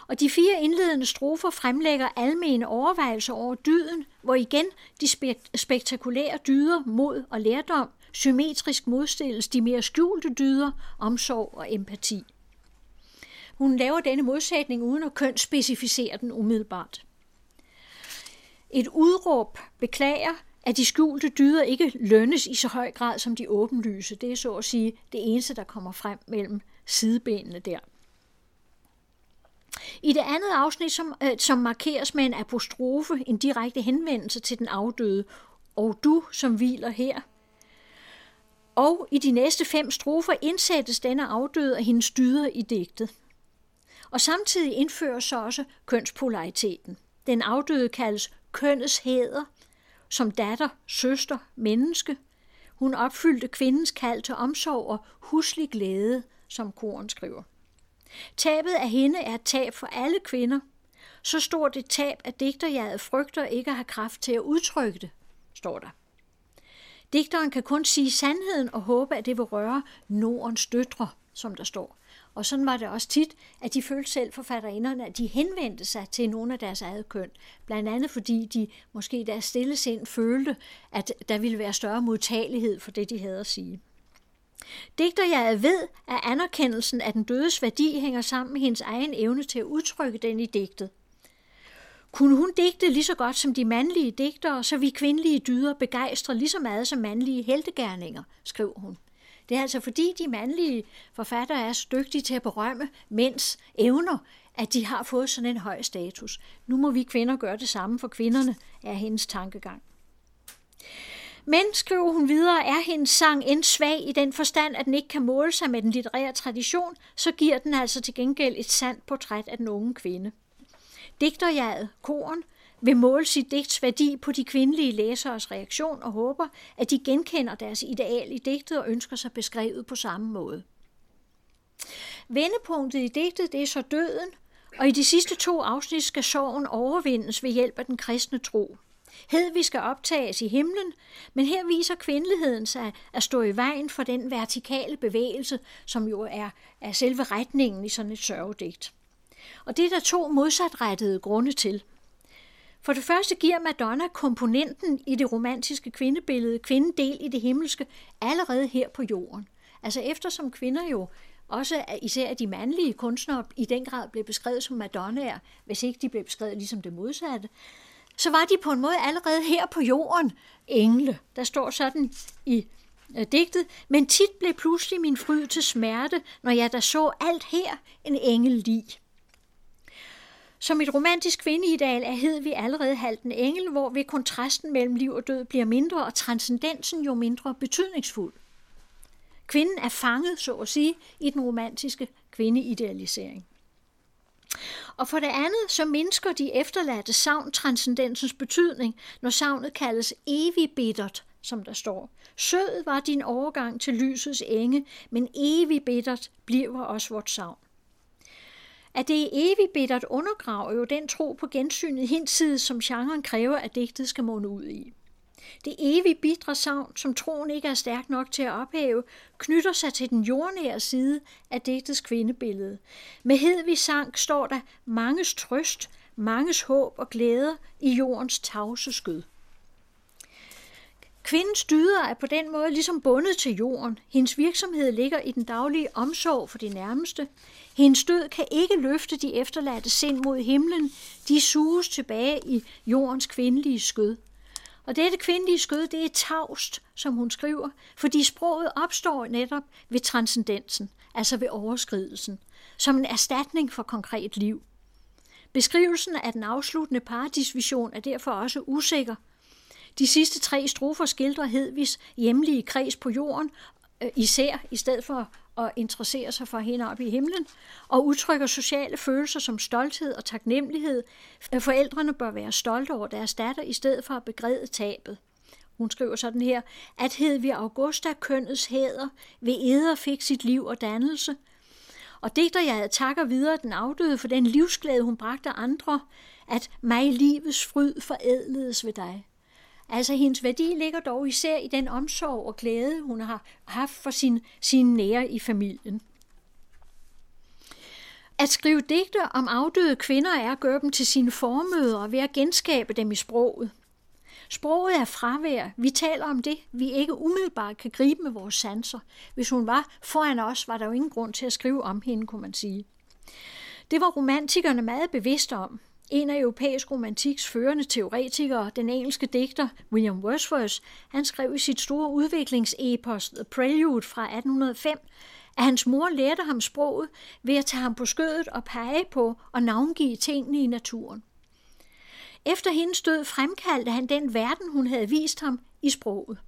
Og de fire indledende strofer fremlægger almene overvejelser over dyden, hvor igen de spektakulære dyder, mod og lærdom, symmetrisk modstilles de mere skjulte dyder, omsorg og empati. Hun laver denne modsætning uden at kønsspecificere den umiddelbart. Et udråb beklager, at de skjulte dyder ikke lønnes i så høj grad som de åbenlyse. Det er så at sige det eneste, der kommer frem mellem sidebenene der. I det andet afsnit, som, øh, som markeres med en apostrofe, en direkte henvendelse til den afdøde, og du, som hviler her. Og i de næste fem strofer indsættes denne afdøde og hendes dyder i digtet. Og samtidig indføres så også kønspolariteten. Den afdøde kaldes kønnets hæder, som datter, søster, menneske. Hun opfyldte kvindens kald til omsorg og huslig glæde, som koren skriver. Tabet af hende er et tab for alle kvinder. Så stort et tab, at digterjaget frygter ikke at have kraft til at udtrykke det, står der. Digteren kan kun sige sandheden og håbe, at det vil røre Nordens døtre, som der står. Og sådan var det også tit, at de følte selv forfatterinderne, at de henvendte sig til nogle af deres eget køn. Blandt andet fordi de måske i deres stille sind følte, at der ville være større modtagelighed for det, de havde at sige. Digter jeg ved, at anerkendelsen af den dødes værdi hænger sammen med hendes egen evne til at udtrykke den i digtet. Kunne hun digte lige så godt som de mandlige digtere, så vi kvindelige dyder begejstrer lige så meget som mandlige heltegærninger, skriver hun. Det er altså fordi de mandlige forfattere er så dygtige til at berømme mænds evner, at de har fået sådan en høj status. Nu må vi kvinder gøre det samme for kvinderne, er hendes tankegang. Men, skriver hun videre, er hendes sang end svag i den forstand, at den ikke kan måle sig med den litterære tradition, så giver den altså til gengæld et sandt portræt af den unge kvinde. Digterjaget, koren, vil måle sit digts værdi på de kvindelige læseres reaktion og håber, at de genkender deres ideal i digtet og ønsker sig beskrevet på samme måde. Vendepunktet i digtet det er så døden, og i de sidste to afsnit skal sorgen overvindes ved hjælp af den kristne tro. Hedvig skal optages i himlen, men her viser kvindeligheden sig at stå i vejen for den vertikale bevægelse, som jo er, er selve retningen i sådan et sørgedigt. Og det er der to modsatrettede grunde til. For det første giver Madonna komponenten i det romantiske kvindebillede kvinden del i det himmelske allerede her på jorden. Altså eftersom kvinder jo også især de mandlige kunstnere i den grad blev beskrevet som Madonnaer, hvis ikke de blev beskrevet ligesom det modsatte, så var de på en måde allerede her på jorden engle. Der står sådan i øh, digtet, men tit blev pludselig min fryd til smerte, når jeg da så alt her en engel lig. Som et romantisk kvindeideal er hed vi allerede halten engel, hvor ved kontrasten mellem liv og død bliver mindre, og transcendensen jo mindre betydningsfuld. Kvinden er fanget, så at sige, i den romantiske kvindeidealisering. Og for det andet, så mindsker de efterladte savn transcendensens betydning, når savnet kaldes evig bittert, som der står. Sød var din overgang til lysets enge, men evig bittert bliver også vort savn. At det er evigt bittert undergraver jo den tro på gensynet hinsides, som genren kræver, at digtet skal måne ud i. Det evige bitre savn, som troen ikke er stærk nok til at ophæve, knytter sig til den jordnære side af digtets kvindebillede. Med Hedvig sang står der manges trøst, manges håb og glæder i jordens tavse skød. Kvindens dyder er på den måde ligesom bundet til jorden. Hendes virksomhed ligger i den daglige omsorg for de nærmeste. Hendes død kan ikke løfte de efterladte sind mod himlen. De suges tilbage i jordens kvindelige skød. Og dette kvindelige skød, det er tavst, som hun skriver, fordi sproget opstår netop ved transcendensen, altså ved overskridelsen, som en erstatning for konkret liv. Beskrivelsen af den afsluttende paradisvision er derfor også usikker. De sidste tre strofer skildrer Hedvigs hjemlige kreds på jorden, Øh, især i stedet for at interessere sig for hende op i himlen, og udtrykker sociale følelser som stolthed og taknemmelighed. Øh, forældrene bør være stolte over deres datter, i stedet for at begræde tabet. Hun skriver sådan her, at hed vi Augusta kønnets hæder ved eder fik sit liv og dannelse. Og digter jeg takker videre den afdøde for den livsglæde, hun bragte andre, at mig livets fryd forædledes ved dig. Altså hendes værdi ligger dog især i den omsorg og glæde, hun har haft for sin, sin nære i familien. At skrive digte om afdøde kvinder er at gøre dem til sine formøder ved at genskabe dem i sproget. Sproget er fravær. Vi taler om det, vi ikke umiddelbart kan gribe med vores sanser. Hvis hun var foran os, var der jo ingen grund til at skrive om hende, kunne man sige. Det var romantikerne meget bevidste om. En af europæisk romantiks førende teoretikere, den engelske digter William Wordsworth, han skrev i sit store udviklingsepos The Prelude fra 1805, at hans mor lærte ham sproget ved at tage ham på skødet og pege på og navngive tingene i naturen. Efter hendes død fremkaldte han den verden, hun havde vist ham i sproget.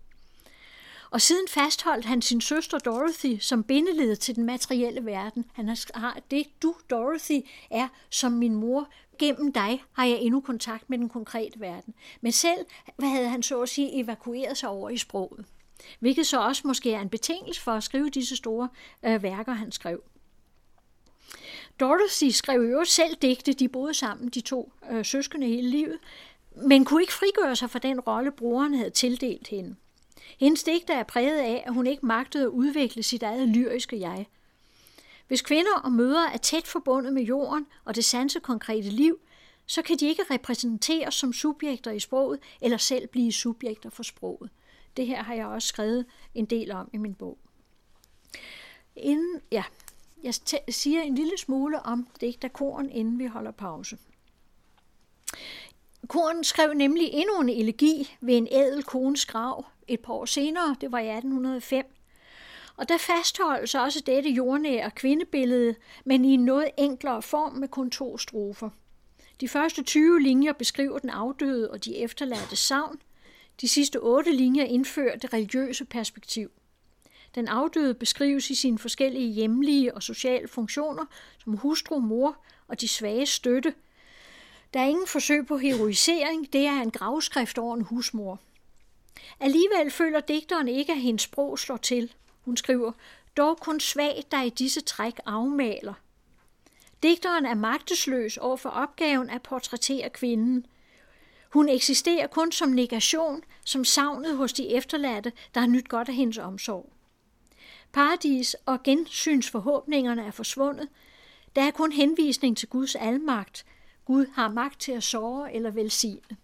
Og siden fastholdt han sin søster Dorothy som bindeled til den materielle verden. Han har det, du Dorothy er som min mor. Gennem dig har jeg endnu kontakt med den konkrete verden. Men selv hvad havde han så at sige evakueret sig over i sproget. Hvilket så også måske er en betingelse for at skrive disse store øh, værker, han skrev. Dorothy skrev jo selv digte, de boede sammen, de to øh, søskende hele livet, men kunne ikke frigøre sig fra den rolle, broren havde tildelt hende. Hendes digte er præget af, at hun ikke magtede at udvikle sit eget lyriske jeg. Hvis kvinder og mødre er tæt forbundet med jorden og det sanse konkrete liv, så kan de ikke repræsenteres som subjekter i sproget eller selv blive subjekter for sproget. Det her har jeg også skrevet en del om i min bog. Inden, ja, jeg siger en lille smule om digterkoren, inden vi holder pause. Koren skrev nemlig endnu en elegi ved en ædel kones grav et par år senere, det var i 1805. Og der fastholdes også dette jordnære kvindebillede, men i en noget enklere form med kun to strofer. De første 20 linjer beskriver den afdøde og de efterladte savn. De sidste otte linjer indfører det religiøse perspektiv. Den afdøde beskrives i sine forskellige hjemlige og sociale funktioner som hustru, mor og de svage støtte. Der er ingen forsøg på heroisering, det er en gravskrift over en husmor. Alligevel føler digteren ikke, at hendes sprog slår til. Hun skriver, dog kun svagt, der i disse træk afmaler. Digteren er magtesløs over for opgaven at portrættere kvinden. Hun eksisterer kun som negation, som savnet hos de efterladte, der har nyt godt af hendes omsorg. Paradis og gensynsforhåbningerne er forsvundet. Der er kun henvisning til Guds almagt. Gud har magt til at såre eller velsigne.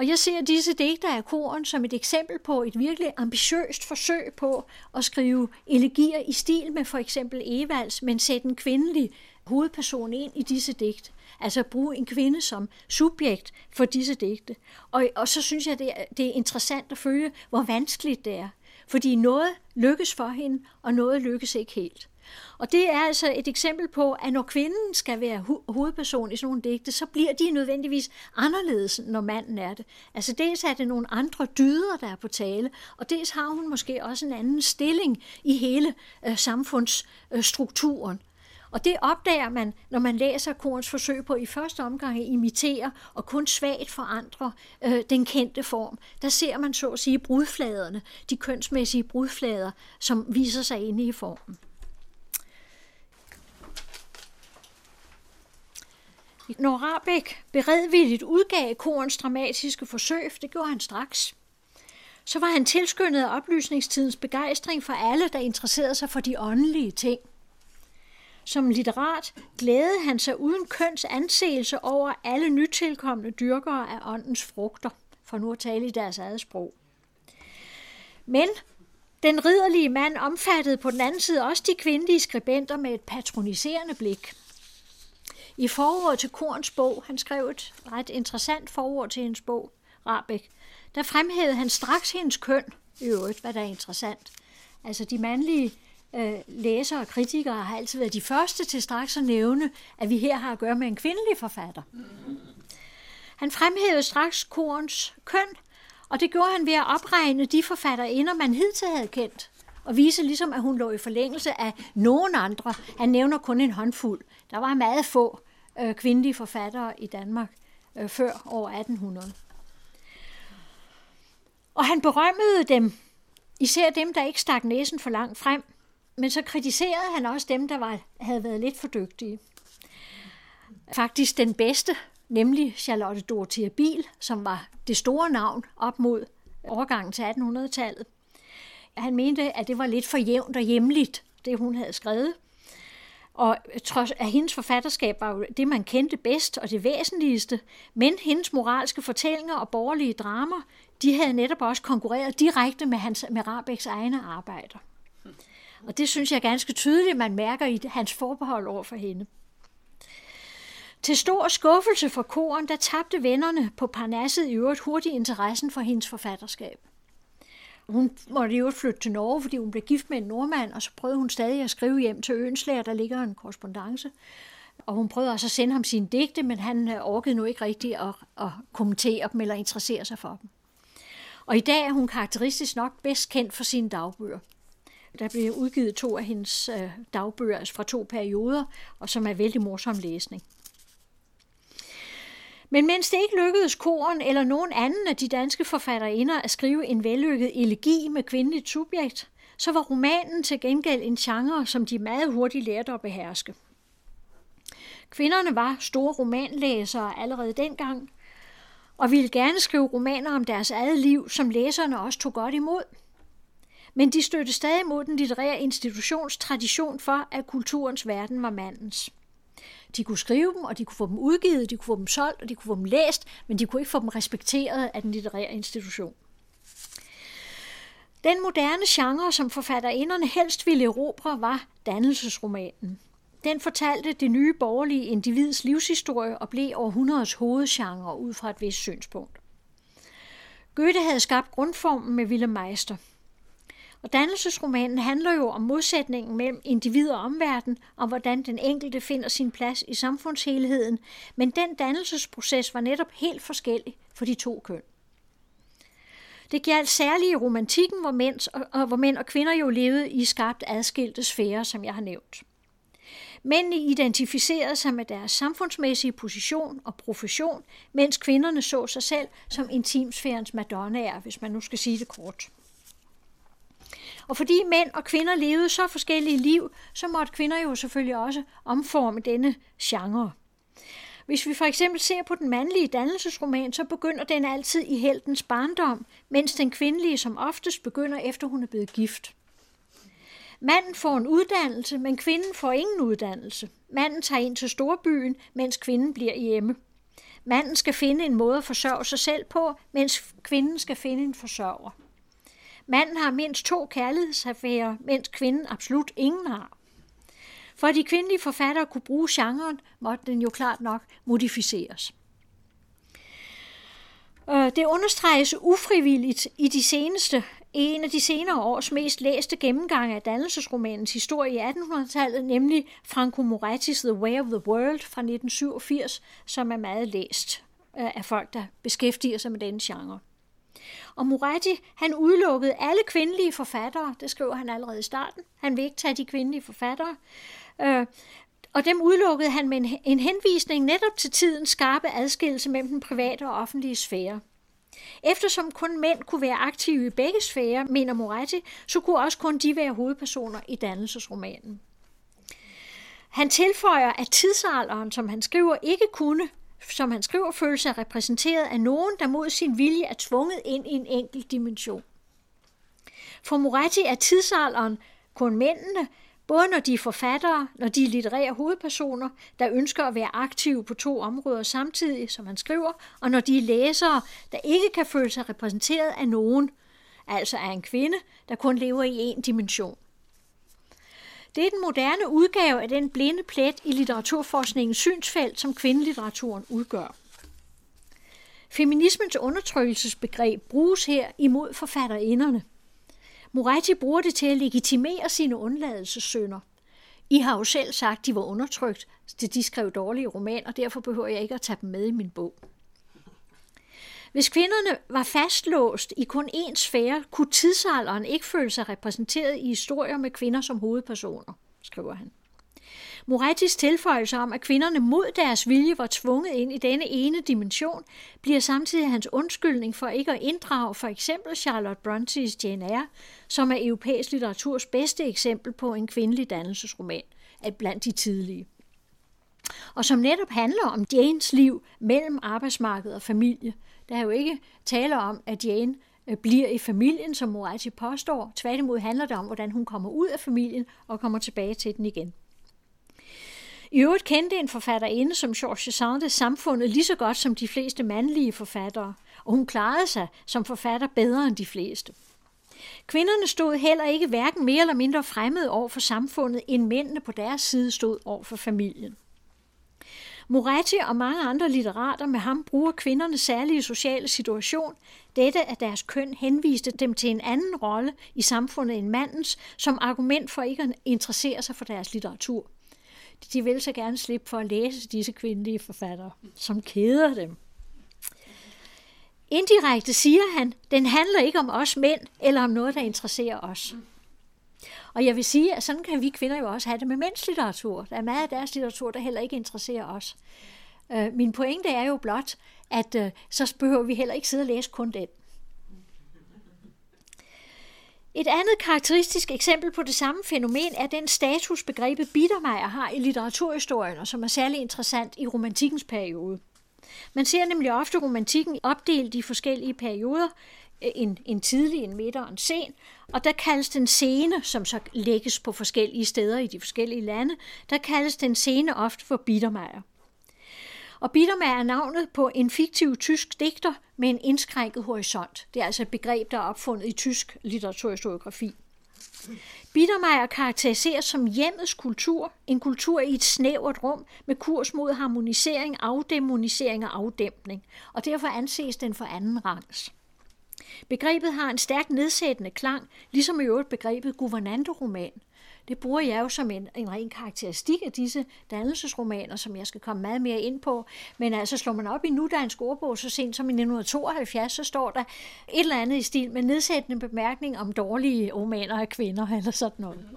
Og jeg ser disse digter af koren som et eksempel på et virkelig ambitiøst forsøg på at skrive elegier i stil med for eksempel Evals, men sætte en kvindelig hovedperson ind i disse digte. Altså bruge en kvinde som subjekt for disse digte. Og, og så synes jeg, det er, det er interessant at følge, hvor vanskeligt det er. Fordi noget lykkes for hende, og noget lykkes ikke helt. Og det er altså et eksempel på, at når kvinden skal være hovedperson i sådan nogle digte, så bliver de nødvendigvis anderledes, når manden er det. Altså dels er det nogle andre dyder, der er på tale, og dels har hun måske også en anden stilling i hele øh, samfundsstrukturen. Og det opdager man, når man læser Korns forsøg på i første omgang at imitere og kun svagt forandre øh, den kendte form. Der ser man så at sige brudfladerne, de kønsmæssige brudflader, som viser sig inde i formen. Når Rabeck beredvilligt udgav korens dramatiske forsøg, det gjorde han straks, så var han tilskyndet af oplysningstidens begejstring for alle, der interesserede sig for de åndelige ting. Som litterat glædede han sig uden køns anseelse over alle nytilkommende dyrkere af åndens frugter, for nu at tale i deres eget sprog. Men den ridderlige mand omfattede på den anden side også de kvindelige skribenter med et patroniserende blik. I forordet til Korns bog, han skrev et ret interessant forord til hendes bog, Rabeck, der fremhævede han straks hendes køn, i øvrigt, hvad der er interessant. Altså de mandlige øh, læsere og kritikere har altid været de første til straks at nævne, at vi her har at gøre med en kvindelig forfatter. Han fremhævede straks Korns køn, og det gjorde han ved at opregne de forfatterinder, man hidtil havde kendt, og vise ligesom, at hun lå i forlængelse af nogen andre. Han nævner kun en håndfuld. Der var meget få øh, kvindelige forfattere i Danmark øh, før år 1800. Og han berømmede dem, især dem, der ikke stak næsen for langt frem, men så kritiserede han også dem, der var, havde været lidt for dygtige. Faktisk den bedste, nemlig Charlotte Dorothea Biel, som var det store navn op mod overgangen til 1800-tallet. Han mente, at det var lidt for jævnt og hjemligt, det hun havde skrevet. Og trods at hendes forfatterskab var jo det, man kendte bedst og det væsentligste, men hendes moralske fortællinger og borgerlige dramer, de havde netop også konkurreret direkte med, hans, med Rabeks egne arbejder. Og det synes jeg er ganske tydeligt, man mærker i hans forbehold over for hende. Til stor skuffelse for koren, der tabte vennerne på Parnasset i øvrigt hurtigt interessen for hendes forfatterskab. Hun måtte jo flytte til Norge, fordi hun blev gift med en nordmand, og så prøvede hun stadig at skrive hjem til Ønslager, der ligger en korrespondence. Og hun prøvede også at sende ham sine digte, men han øh, orkede nu ikke rigtigt at, at kommentere dem eller interessere sig for dem. Og i dag er hun karakteristisk nok bedst kendt for sine dagbøger. Der blev udgivet to af hendes øh, dagbøger altså fra to perioder, og som er vældig morsom læsning. Men mens det ikke lykkedes koren eller nogen anden af de danske forfatterinder at skrive en vellykket elegi med kvindeligt subjekt, så var romanen til gengæld en genre, som de meget hurtigt lærte at beherske. Kvinderne var store romanlæsere allerede dengang, og ville gerne skrive romaner om deres eget liv, som læserne også tog godt imod. Men de støtte stadig mod den litterære institutions tradition for, at kulturens verden var mandens. De kunne skrive dem, og de kunne få dem udgivet, de kunne få dem solgt, og de kunne få dem læst, men de kunne ikke få dem respekteret af den litterære institution. Den moderne genre, som forfatterinderne helst ville erobre, var dannelsesromanen. Den fortalte det nye borgerlige individs livshistorie og blev århundredets hovedgenre ud fra et vist synspunkt. Goethe havde skabt grundformen med Willem Meister. Og dannelsesromanen handler jo om modsætningen mellem individ og omverden, om hvordan den enkelte finder sin plads i samfundshelheden, men den dannelsesproces var netop helt forskellig for de to køn. Det gjaldt særligt i romantikken, hvor mænd, og, hvor mænd og kvinder jo levede i skarpt adskilte sfærer, som jeg har nævnt. Mændene identificerede sig med deres samfundsmæssige position og profession, mens kvinderne så sig selv som intimsfærens madonnaer, hvis man nu skal sige det kort. Og fordi mænd og kvinder levede så forskellige liv, så måtte kvinder jo selvfølgelig også omforme denne genre. Hvis vi for eksempel ser på den mandlige dannelsesroman, så begynder den altid i heltens barndom, mens den kvindelige som oftest begynder efter hun er blevet gift. Manden får en uddannelse, men kvinden får ingen uddannelse. Manden tager ind til storbyen, mens kvinden bliver hjemme. Manden skal finde en måde at forsørge sig selv på, mens kvinden skal finde en forsørger. Manden har mindst to kærlighedsaffærer, mens kvinden absolut ingen har. For at de kvindelige forfattere kunne bruge genren, måtte den jo klart nok modificeres. Øh, det understreges ufrivilligt i de seneste, en af de senere års mest læste gennemgange af dannelsesromanens historie i 1800-tallet, nemlig Franco Moratti's The Way of the World fra 1987, som er meget læst øh, af folk, der beskæftiger sig med denne genre. Og Moretti, han udelukkede alle kvindelige forfattere, det skriver han allerede i starten. Han vil ikke tage de kvindelige forfattere. Øh, og dem udelukkede han med en henvisning netop til tidens skarpe adskillelse mellem den private og offentlige sfære. Eftersom kun mænd kunne være aktive i begge sfærer, mener Moretti, så kunne også kun de være hovedpersoner i dannelsesromanen. Han tilføjer, at tidsalderen, som han skriver, ikke kunne, som han skriver, føle sig repræsenteret af nogen, der mod sin vilje er tvunget ind i en enkelt dimension. For Moretti er tidsalderen kun mændene, både når de er forfattere, når de er litterære hovedpersoner, der ønsker at være aktive på to områder samtidig, som han skriver, og når de er læsere, der ikke kan føle sig repræsenteret af nogen, altså af en kvinde, der kun lever i én dimension. Det er den moderne udgave af den blinde plet i litteraturforskningens synsfelt, som kvindelitteraturen udgør. Feminismens undertrykkelsesbegreb bruges her imod forfatterinderne. Moretti bruger det til at legitimere sine undladelsessynder. I har jo selv sagt, at de var undertrykt, så de skrev dårlige romaner, derfor behøver jeg ikke at tage dem med i min bog. Hvis kvinderne var fastlåst i kun én sfære, kunne tidsalderen ikke føle sig repræsenteret i historier med kvinder som hovedpersoner, skriver han. Morettis tilføjelse om, at kvinderne mod deres vilje var tvunget ind i denne ene dimension, bliver samtidig hans undskyldning for ikke at inddrage for eksempel Charlotte Bronte's Jane Eyre, som er europæisk litteraturs bedste eksempel på en kvindelig dannelsesroman, blandt de tidlige. Og som netop handler om Janes liv mellem arbejdsmarked og familie. Der er jo ikke tale om, at Jane øh, bliver i familien, som Moretti påstår. Tværtimod handler det om, hvordan hun kommer ud af familien og kommer tilbage til den igen. I øvrigt kendte en forfatterinde som Georges Sand samfundet lige så godt som de fleste mandlige forfattere, og hun klarede sig som forfatter bedre end de fleste. Kvinderne stod heller ikke hverken mere eller mindre fremmede over for samfundet, end mændene på deres side stod over for familien. Moretti og mange andre litterater med ham bruger kvindernes særlige sociale situation, dette at deres køn henviste dem til en anden rolle i samfundet end mandens, som argument for ikke at interessere sig for deres litteratur. De vil så gerne slippe for at læse disse kvindelige forfattere, som keder dem. Indirekte siger han, den handler ikke om os mænd, eller om noget, der interesserer os. Og jeg vil sige, at sådan kan vi kvinder jo også have det med mænds litteratur. Der er meget af deres litteratur, der heller ikke interesserer os. Øh, min pointe er jo blot, at øh, så behøver vi heller ikke sidde og læse kun den. Et andet karakteristisk eksempel på det samme fænomen er den status, begrebet Bittermeier har i litteraturhistorien, og som er særlig interessant i romantikkens periode. Man ser nemlig ofte romantikken opdelt i forskellige perioder, øh, en, en tidlig, en midt og en sen, og der kaldes den scene, som så lægges på forskellige steder i de forskellige lande, der kaldes den scene ofte for Bittermeier. Og Bittermeier er navnet på en fiktiv tysk digter med en indskrænket horisont. Det er altså et begreb, der er opfundet i tysk litteraturhistoriografi. Bittermeier karakteriseres som hjemmets kultur, en kultur i et snævert rum med kurs mod harmonisering, afdemonisering og afdæmpning, og derfor anses den for anden rangs. Begrebet har en stærkt nedsættende klang, ligesom i øvrigt begrebet guvernanteroman. Det bruger jeg jo som en, en ren karakteristik af disse dannelsesromaner, som jeg skal komme meget mere ind på. Men altså slår man op i nudansk ordbog så sent som i 1972, så står der et eller andet i stil med nedsættende bemærkning om dårlige romaner af kvinder eller sådan noget.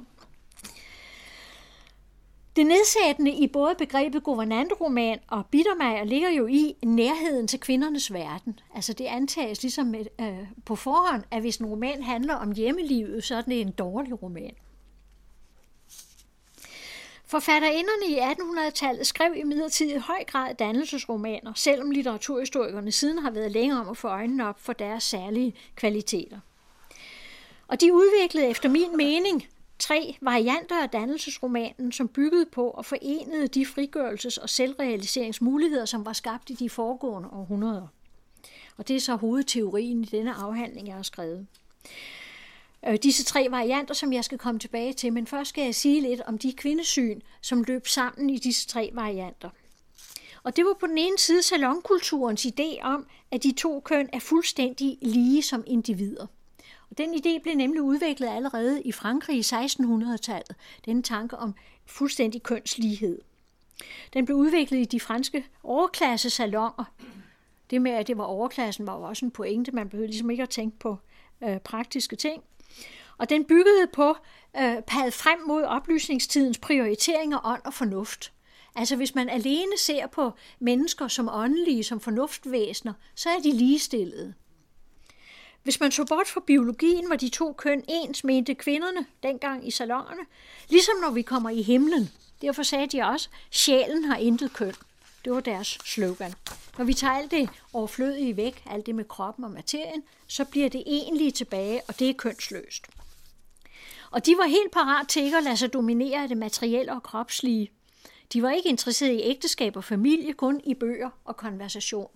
Det nedsættende i både begrebet guvernantroman og Bittermeier ligger jo i nærheden til kvindernes verden. Altså det antages ligesom øh, på forhånd, at hvis en roman handler om hjemmelivet, så er det en dårlig roman. Forfatterinderne i 1800-tallet skrev i midlertid i høj grad dannelsesromaner, selvom litteraturhistorikerne siden har været længere om at få øjnene op for deres særlige kvaliteter. Og de udviklede efter min mening tre varianter af dannelsesromanen, som byggede på og forenede de frigørelses- og selvrealiseringsmuligheder, som var skabt i de foregående århundreder. Og det er så hovedteorien i denne afhandling, jeg har skrevet. Øh, disse tre varianter, som jeg skal komme tilbage til, men først skal jeg sige lidt om de kvindesyn, som løb sammen i disse tre varianter. Og det var på den ene side salonkulturens idé om, at de to køn er fuldstændig lige som individer. Den idé blev nemlig udviklet allerede i Frankrig i 1600-tallet, denne tanke om fuldstændig kønslighed. Den blev udviklet i de franske overklassesalonger. Det med, at det var overklassen, var jo også en pointe. Man behøvede ligesom ikke at tænke på øh, praktiske ting. Og den byggede på, øh, pad frem mod oplysningstidens prioriteringer ånd og fornuft. Altså hvis man alene ser på mennesker som åndelige, som fornuftvæsener, så er de ligestillede. Hvis man så bort fra biologien, var de to køn ens, mente kvinderne dengang i salongerne, ligesom når vi kommer i himlen. Derfor sagde de også, sjælen har intet køn. Det var deres slogan. Når vi tager alt det overflødige væk, alt det med kroppen og materien, så bliver det egentlige tilbage, og det er kønsløst. Og de var helt parat til ikke at lade sig dominere af det materielle og kropslige. De var ikke interesserede i ægteskab og familie, kun i bøger og konversation.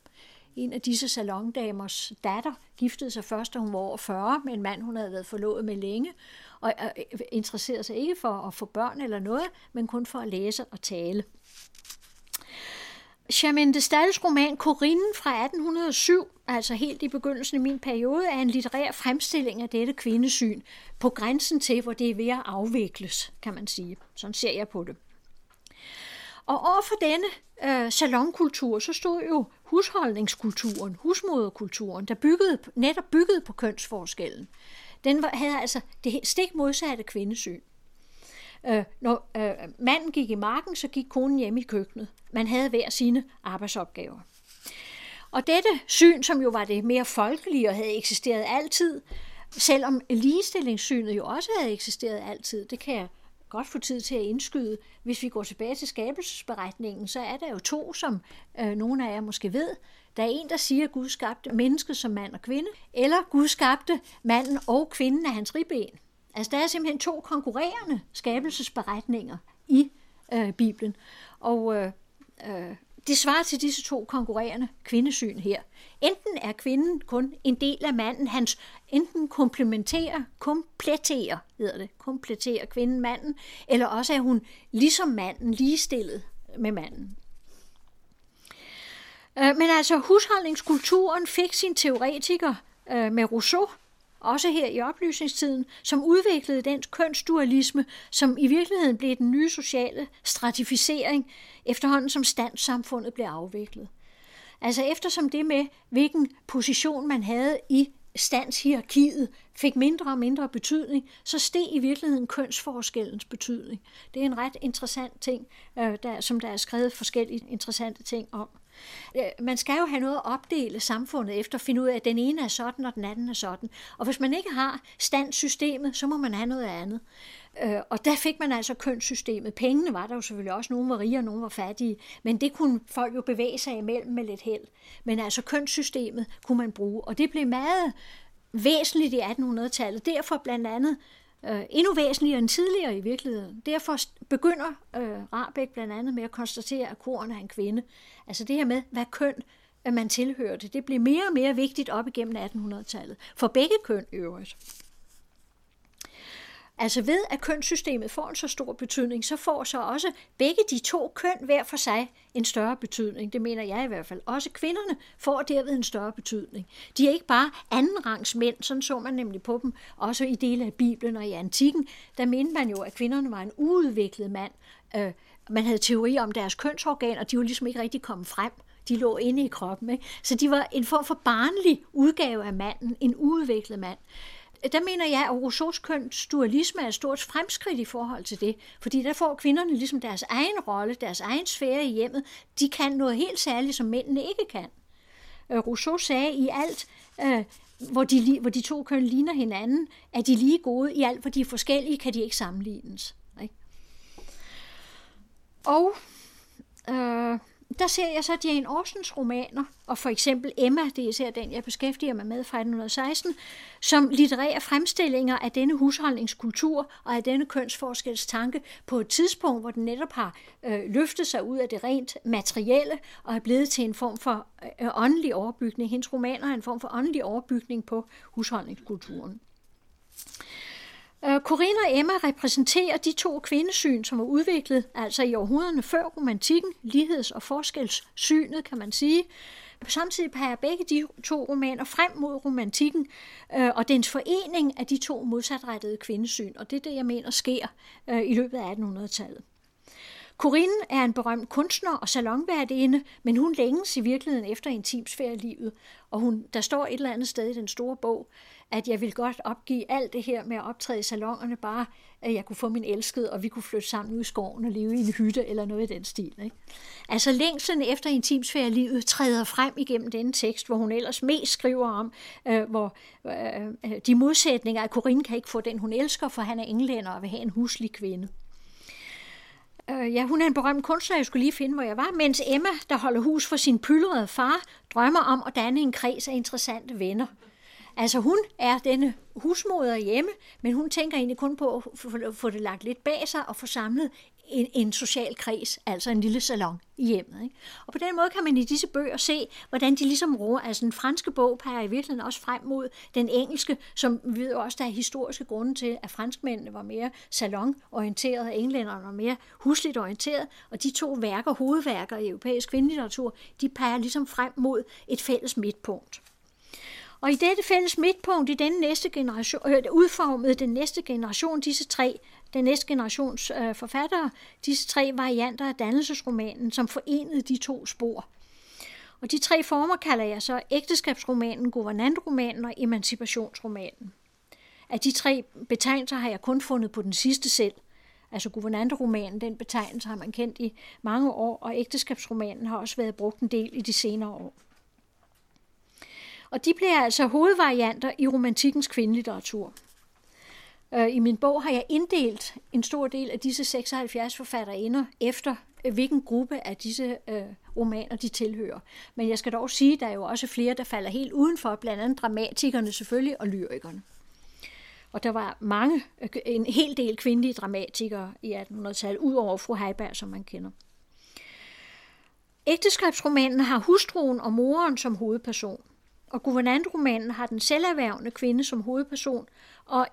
En af disse salondamers datter giftede sig først, da hun var over 40, med en mand, hun havde været forlovet med længe, og øh, interesserede sig ikke for at få børn eller noget, men kun for at læse og tale. Charmaine de Stals roman Corinne fra 1807, altså helt i begyndelsen af min periode, er en litterær fremstilling af dette kvindesyn, på grænsen til, hvor det er ved at afvikles, kan man sige. Sådan ser jeg på det. Og overfor denne øh, salonkultur, så stod jo husholdningskulturen, husmoderkulturen, der byggede, netop byggede på kønsforskellen. Den var, havde altså det stik modsatte kvindesyn. Øh, når øh, manden gik i marken, så gik konen hjem i køkkenet. Man havde hver sine arbejdsopgaver. Og dette syn, som jo var det mere folkelige og havde eksisteret altid, selvom ligestillingssynet jo også havde eksisteret altid, det kan jeg godt få tid til at indskyde. Hvis vi går tilbage til skabelsesberetningen, så er der jo to, som øh, nogle af jer måske ved. Der er en, der siger, at Gud skabte mennesket som mand og kvinde, eller Gud skabte manden og kvinden af hans ribben. Altså der er simpelthen to konkurrerende skabelsesberetninger i øh, Bibelen. Og øh, øh, det svarer til disse to konkurrerende kvindesyn her. Enten er kvinden kun en del af manden, hans enten komplementerer, kompletterer, hedder det, kompletterer kvinden manden, eller også er hun ligesom manden, ligestillet med manden. Øh, men altså husholdningskulturen fik sin teoretiker øh, med Rousseau også her i oplysningstiden, som udviklede den kønsdualisme, som i virkeligheden blev den nye sociale stratificering, efterhånden som standssamfundet blev afviklet. Altså eftersom det med, hvilken position man havde i standshierarkiet, fik mindre og mindre betydning, så steg i virkeligheden kønsforskellens betydning. Det er en ret interessant ting, øh, der, som der er skrevet forskellige interessante ting om. Man skal jo have noget at opdele samfundet efter, at finde ud af, at den ene er sådan, og den anden er sådan. Og hvis man ikke har standsystemet, så må man have noget andet. Øh, og der fik man altså kønssystemet. Pengene var der jo selvfølgelig også. Nogle var rige, og nogle var fattige. Men det kunne folk jo bevæge sig imellem med lidt held. Men altså kønssystemet kunne man bruge. Og det blev meget væsentligt i 1800-tallet. Derfor blandt andet øh, endnu væsentligere end tidligere i virkeligheden. Derfor begynder øh, Rabeck blandt andet med at konstatere, at koren er en kvinde. Altså det her med, hvad køn at man tilhørte, det blev mere og mere vigtigt op igennem 1800-tallet. For begge køn øvrigt. Altså ved at kønssystemet får en så stor betydning, så får så også begge de to køn hver for sig en større betydning. Det mener jeg i hvert fald. Også kvinderne får derved en større betydning. De er ikke bare andenrangs mænd, sådan så man nemlig på dem, også i dele af Bibelen og i antikken. Der mente man jo, at kvinderne var en uudviklet mand. Øh, man havde teorier om deres kønsorgan, og de var ligesom ikke rigtig kommet frem. De lå inde i kroppen. Ikke? Så de var en form for barnlig udgave af manden, en uudviklet mand Øh, der mener jeg, at Rousseaus køns dualisme er et stort fremskridt i forhold til det, fordi der får kvinderne ligesom deres egen rolle, deres egen sfære i hjemmet. De kan noget helt særligt, som mændene ikke kan. Øh, Rousseau sagde i alt, øh, hvor, de, hvor de to køn ligner hinanden, at de lige gode. I alt, hvor de er forskellige, kan de ikke sammenlignes. Ikke? Og øh, der ser jeg så Jane Austens romaner, og for eksempel Emma, det er især den, jeg beskæftiger mig med fra 1916, som litterære fremstillinger af denne husholdningskultur og af denne kønsforskelstanke på et tidspunkt, hvor den netop har øh, løftet sig ud af det rent materielle og er blevet til en form for øh, åndelig overbygning. Hendes romaner er en form for åndelig overbygning på husholdningskulturen. Øh, Corinne og Emma repræsenterer de to kvindesyn, som er udviklet altså i århundrederne før romantikken, ligheds- og forskelssynet, kan man sige. Samtidig peger begge de to romaner frem mod romantikken øh, og dens forening af de to modsatrettede kvindesyn, og det er det, jeg mener sker øh, i løbet af 1800-tallet. Corinne er en berømt kunstner og salonværtinde, men hun længes i virkeligheden efter intimsfærelivet, og hun, der står et eller andet sted i den store bog, at jeg vil godt opgive alt det her med at optræde i salongerne, bare at jeg kunne få min elskede, og vi kunne flytte sammen ud i skoven og leve i en hytte eller noget i den stil. Ikke? Altså længslen efter intimsfærelivet træder frem igennem denne tekst, hvor hun ellers mest skriver om, øh, hvor øh, øh de modsætninger, at Corinne kan ikke få den, hun elsker, for han er englænder og vil have en huslig kvinde. Øh, ja, hun er en berømt kunstner, jeg skulle lige finde, hvor jeg var, mens Emma, der holder hus for sin pyldrede far, drømmer om at danne en kreds af interessante venner. Altså hun er denne husmoder hjemme, men hun tænker egentlig kun på at få det lagt lidt bag sig og få samlet en, en social kreds, altså en lille salon i hjemmet. Ikke? Og på den måde kan man i disse bøger se, hvordan de ligesom roer, altså den franske bog peger i virkeligheden også frem mod den engelske, som vi ved også, der er historiske grunde til, at franskmændene var mere salonorienteret, og englænderne var mere husligt orienteret, og de to værker, hovedværker i europæisk kvindelitteratur, de peger ligesom frem mod et fælles midtpunkt. Og i dette fælles midtpunkt i den næste generation, øh, udformede den næste generation disse tre, den næste generations øh, forfattere, disse tre varianter af dannelsesromanen, som forenede de to spor. Og de tre former kalder jeg så ægteskabsromanen, guvernantromanen og emancipationsromanen. Af de tre betegnelser har jeg kun fundet på den sidste selv. Altså guvernantromanen, den betegnelse har man kendt i mange år, og ægteskabsromanen har også været brugt en del i de senere år. Og de bliver altså hovedvarianter i romantikkens kvindelitteratur. Øh, I min bog har jeg inddelt en stor del af disse 76 forfatterinder efter, øh, hvilken gruppe af disse øh, romaner de tilhører. Men jeg skal dog sige, at der er jo også flere, der falder helt udenfor, blandt andet dramatikerne selvfølgelig og lyrikerne. Og der var mange, øh, en hel del kvindelige dramatikere i 1800-tallet, udover fru Heiberg, som man kender. Ægteskabsromanen har hustruen og moren som hovedperson – og guvernantromanen har den selverhvervende kvinde som hovedperson, og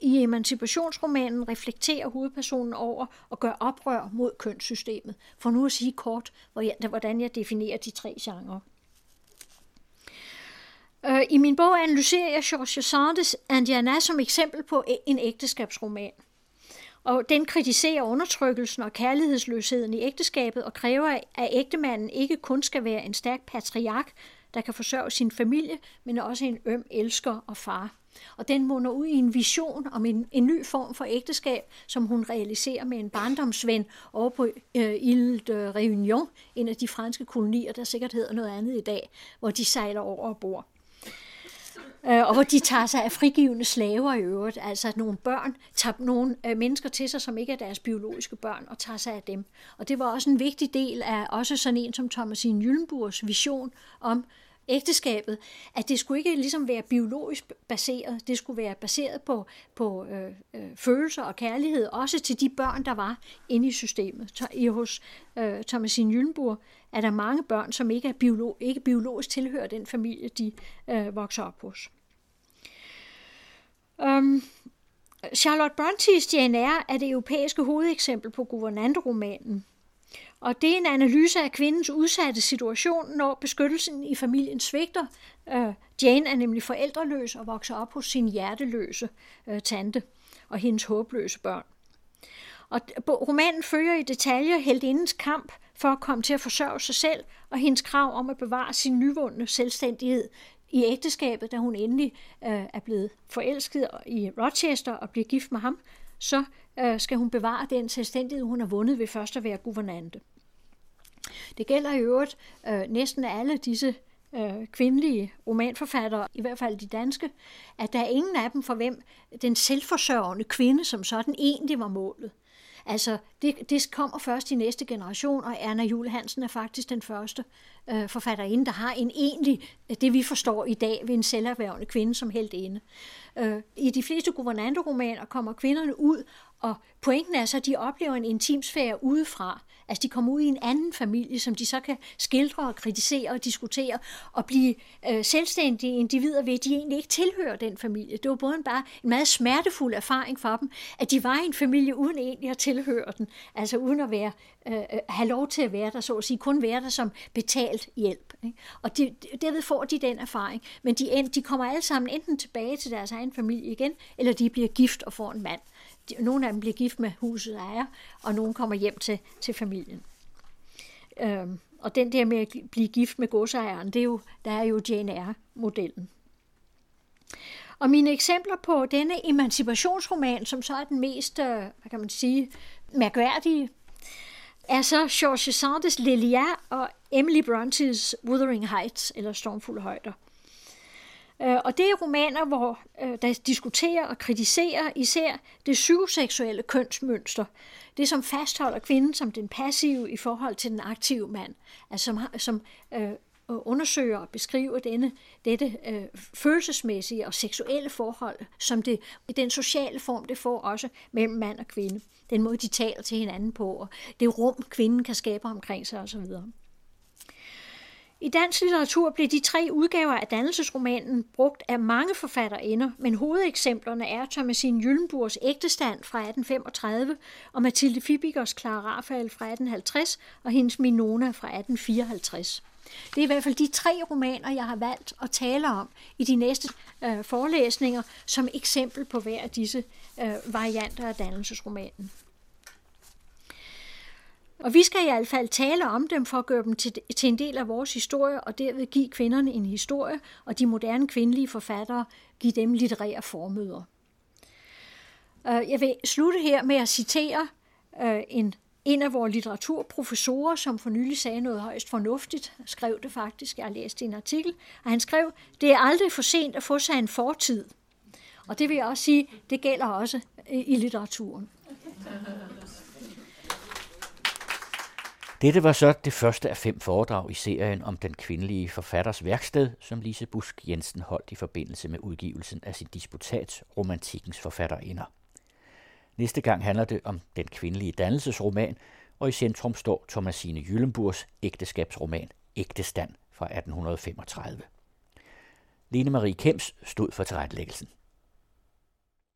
i emancipationsromanen reflekterer hovedpersonen over og gør oprør mod kønssystemet. For nu at sige kort, hvordan jeg definerer de tre genrer. Øh, I min bog analyserer jeg Georges Sandes Indiana som eksempel på en ægteskabsroman. Og den kritiserer undertrykkelsen og kærlighedsløsheden i ægteskabet og kræver, at ægtemanden ikke kun skal være en stærk patriark, der kan forsørge sin familie, men også en øm elsker og far. Og den munder ud i en vision om en, en ny form for ægteskab, som hun realiserer med en barndomsven over på øh, Ile de Réunion, en af de franske kolonier, der sikkert hedder noget andet i dag, hvor de sejler over og bor. Øh, og hvor de tager sig af frigivende slaver i øvrigt, altså at nogle børn tager nogle øh, mennesker til sig, som ikke er deres biologiske børn, og tager sig af dem. Og det var også en vigtig del af også sådan en som Thomasine Jyllenburgs vision om ægteskabet, at det skulle ikke ligesom være biologisk baseret, det skulle være baseret på, på øh, øh, følelser og kærlighed, også til de børn, der var inde i systemet. I hos øh, Thomasine Jyllenburg er der mange børn, som ikke, er biolog, ikke biologisk tilhører den familie, de øh, vokser op hos. Um, Charlotte Brontes Jane Eyre er det europæiske hovedeksempel på guvernanteromanen. Og det er en analyse af kvindens udsatte situation, når beskyttelsen i familien svigter. Uh, Jane er nemlig forældreløs og vokser op hos sin hjerteløse uh, tante og hendes håbløse børn. Og romanen følger i detaljer heldindens kamp for at komme til at forsørge sig selv og hendes krav om at bevare sin nyvundne selvstændighed i ægteskabet, da hun endelig øh, er blevet forelsket i Rochester og bliver gift med ham, så øh, skal hun bevare den selvstændighed, hun har vundet ved først at være guvernante. Det gælder i øvrigt øh, næsten alle disse øh, kvindelige romanforfattere, i hvert fald de danske, at der er ingen af dem for hvem den selvforsørgende kvinde som sådan egentlig var målet. Altså, det, det kommer først i næste generation, og Erna Jule Hansen er faktisk den første øh, forfatterinde, der har en egentlig, det vi forstår i dag, ved en selverhvervende kvinde som inde. Øh, I de fleste guvernanteromaner kommer kvinderne ud, og pointen er så, at de oplever en intimsfære udefra. Altså de kommer ud i en anden familie, som de så kan skildre og kritisere og diskutere, og blive øh, selvstændige individer ved, at de egentlig ikke tilhører den familie. Det var både en, bare en meget smertefuld erfaring for dem, at de var i en familie uden egentlig at tilhøre den. Altså uden at være, øh, øh have lov til at være der, så at sige, kun være der som betalt hjælp. Ikke? Og de, derved får de den erfaring. Men de, de kommer alle sammen enten tilbage til deres egen familie igen, eller de bliver gift og får en mand nogle af dem bliver gift med huset ejer, og nogle kommer hjem til, til familien. Øhm, og den der med at blive gift med godsejeren, det er jo, der er jo Jane Eyre-modellen. Og mine eksempler på denne emancipationsroman, som så er den mest, øh, hvad kan man sige, mærkværdige, er så Georges Sandes Lilia og Emily Brontes Wuthering Heights, eller Stormfulde Højder. Øh, og det er romaner, hvor øh, der diskuterer og kritiserer især det psykoseksuelle kønsmønster. Det, som fastholder kvinden som den passive i forhold til den aktive mand. Altså som, som øh, undersøger og beskriver denne, dette øh, følelsesmæssige og seksuelle forhold, som det, den sociale form, det får også mellem mand og kvinde. Den måde, de taler til hinanden på, og det rum, kvinden kan skabe omkring sig osv. I dansk litteratur blev de tre udgaver af dannelsesromanen brugt af mange forfatterinder, men hovedeksemplerne er Thomasine Jyllenburgs Ægtestand fra 1835 og Mathilde Fibikers Clara Rafael fra 1850 og hendes Minona fra 1854. Det er i hvert fald de tre romaner, jeg har valgt at tale om i de næste øh, forelæsninger som eksempel på hver af disse øh, varianter af dannelsesromanen. Og vi skal i hvert fald tale om dem for at gøre dem til, til en del af vores historie, og derved give kvinderne en historie, og de moderne kvindelige forfattere give dem litterære formøder. Øh, jeg vil slutte her med at citere øh, en, en af vores litteraturprofessorer, som for nylig sagde noget højst fornuftigt, skrev det faktisk, jeg har læst en artikel, og han skrev, det er aldrig for sent at få sig en fortid. Og det vil jeg også sige, det gælder også i litteraturen. Dette var så det første af fem foredrag i serien om den kvindelige forfatters værksted, som Lise Busk Jensen holdt i forbindelse med udgivelsen af sin disputat Romantikkens forfatterinder. Næste gang handler det om den kvindelige dannelsesroman, og i centrum står Thomasine Jyllenburgs ægteskabsroman Ægtestand fra 1835. Lene Marie Kems stod for tilrettelæggelsen.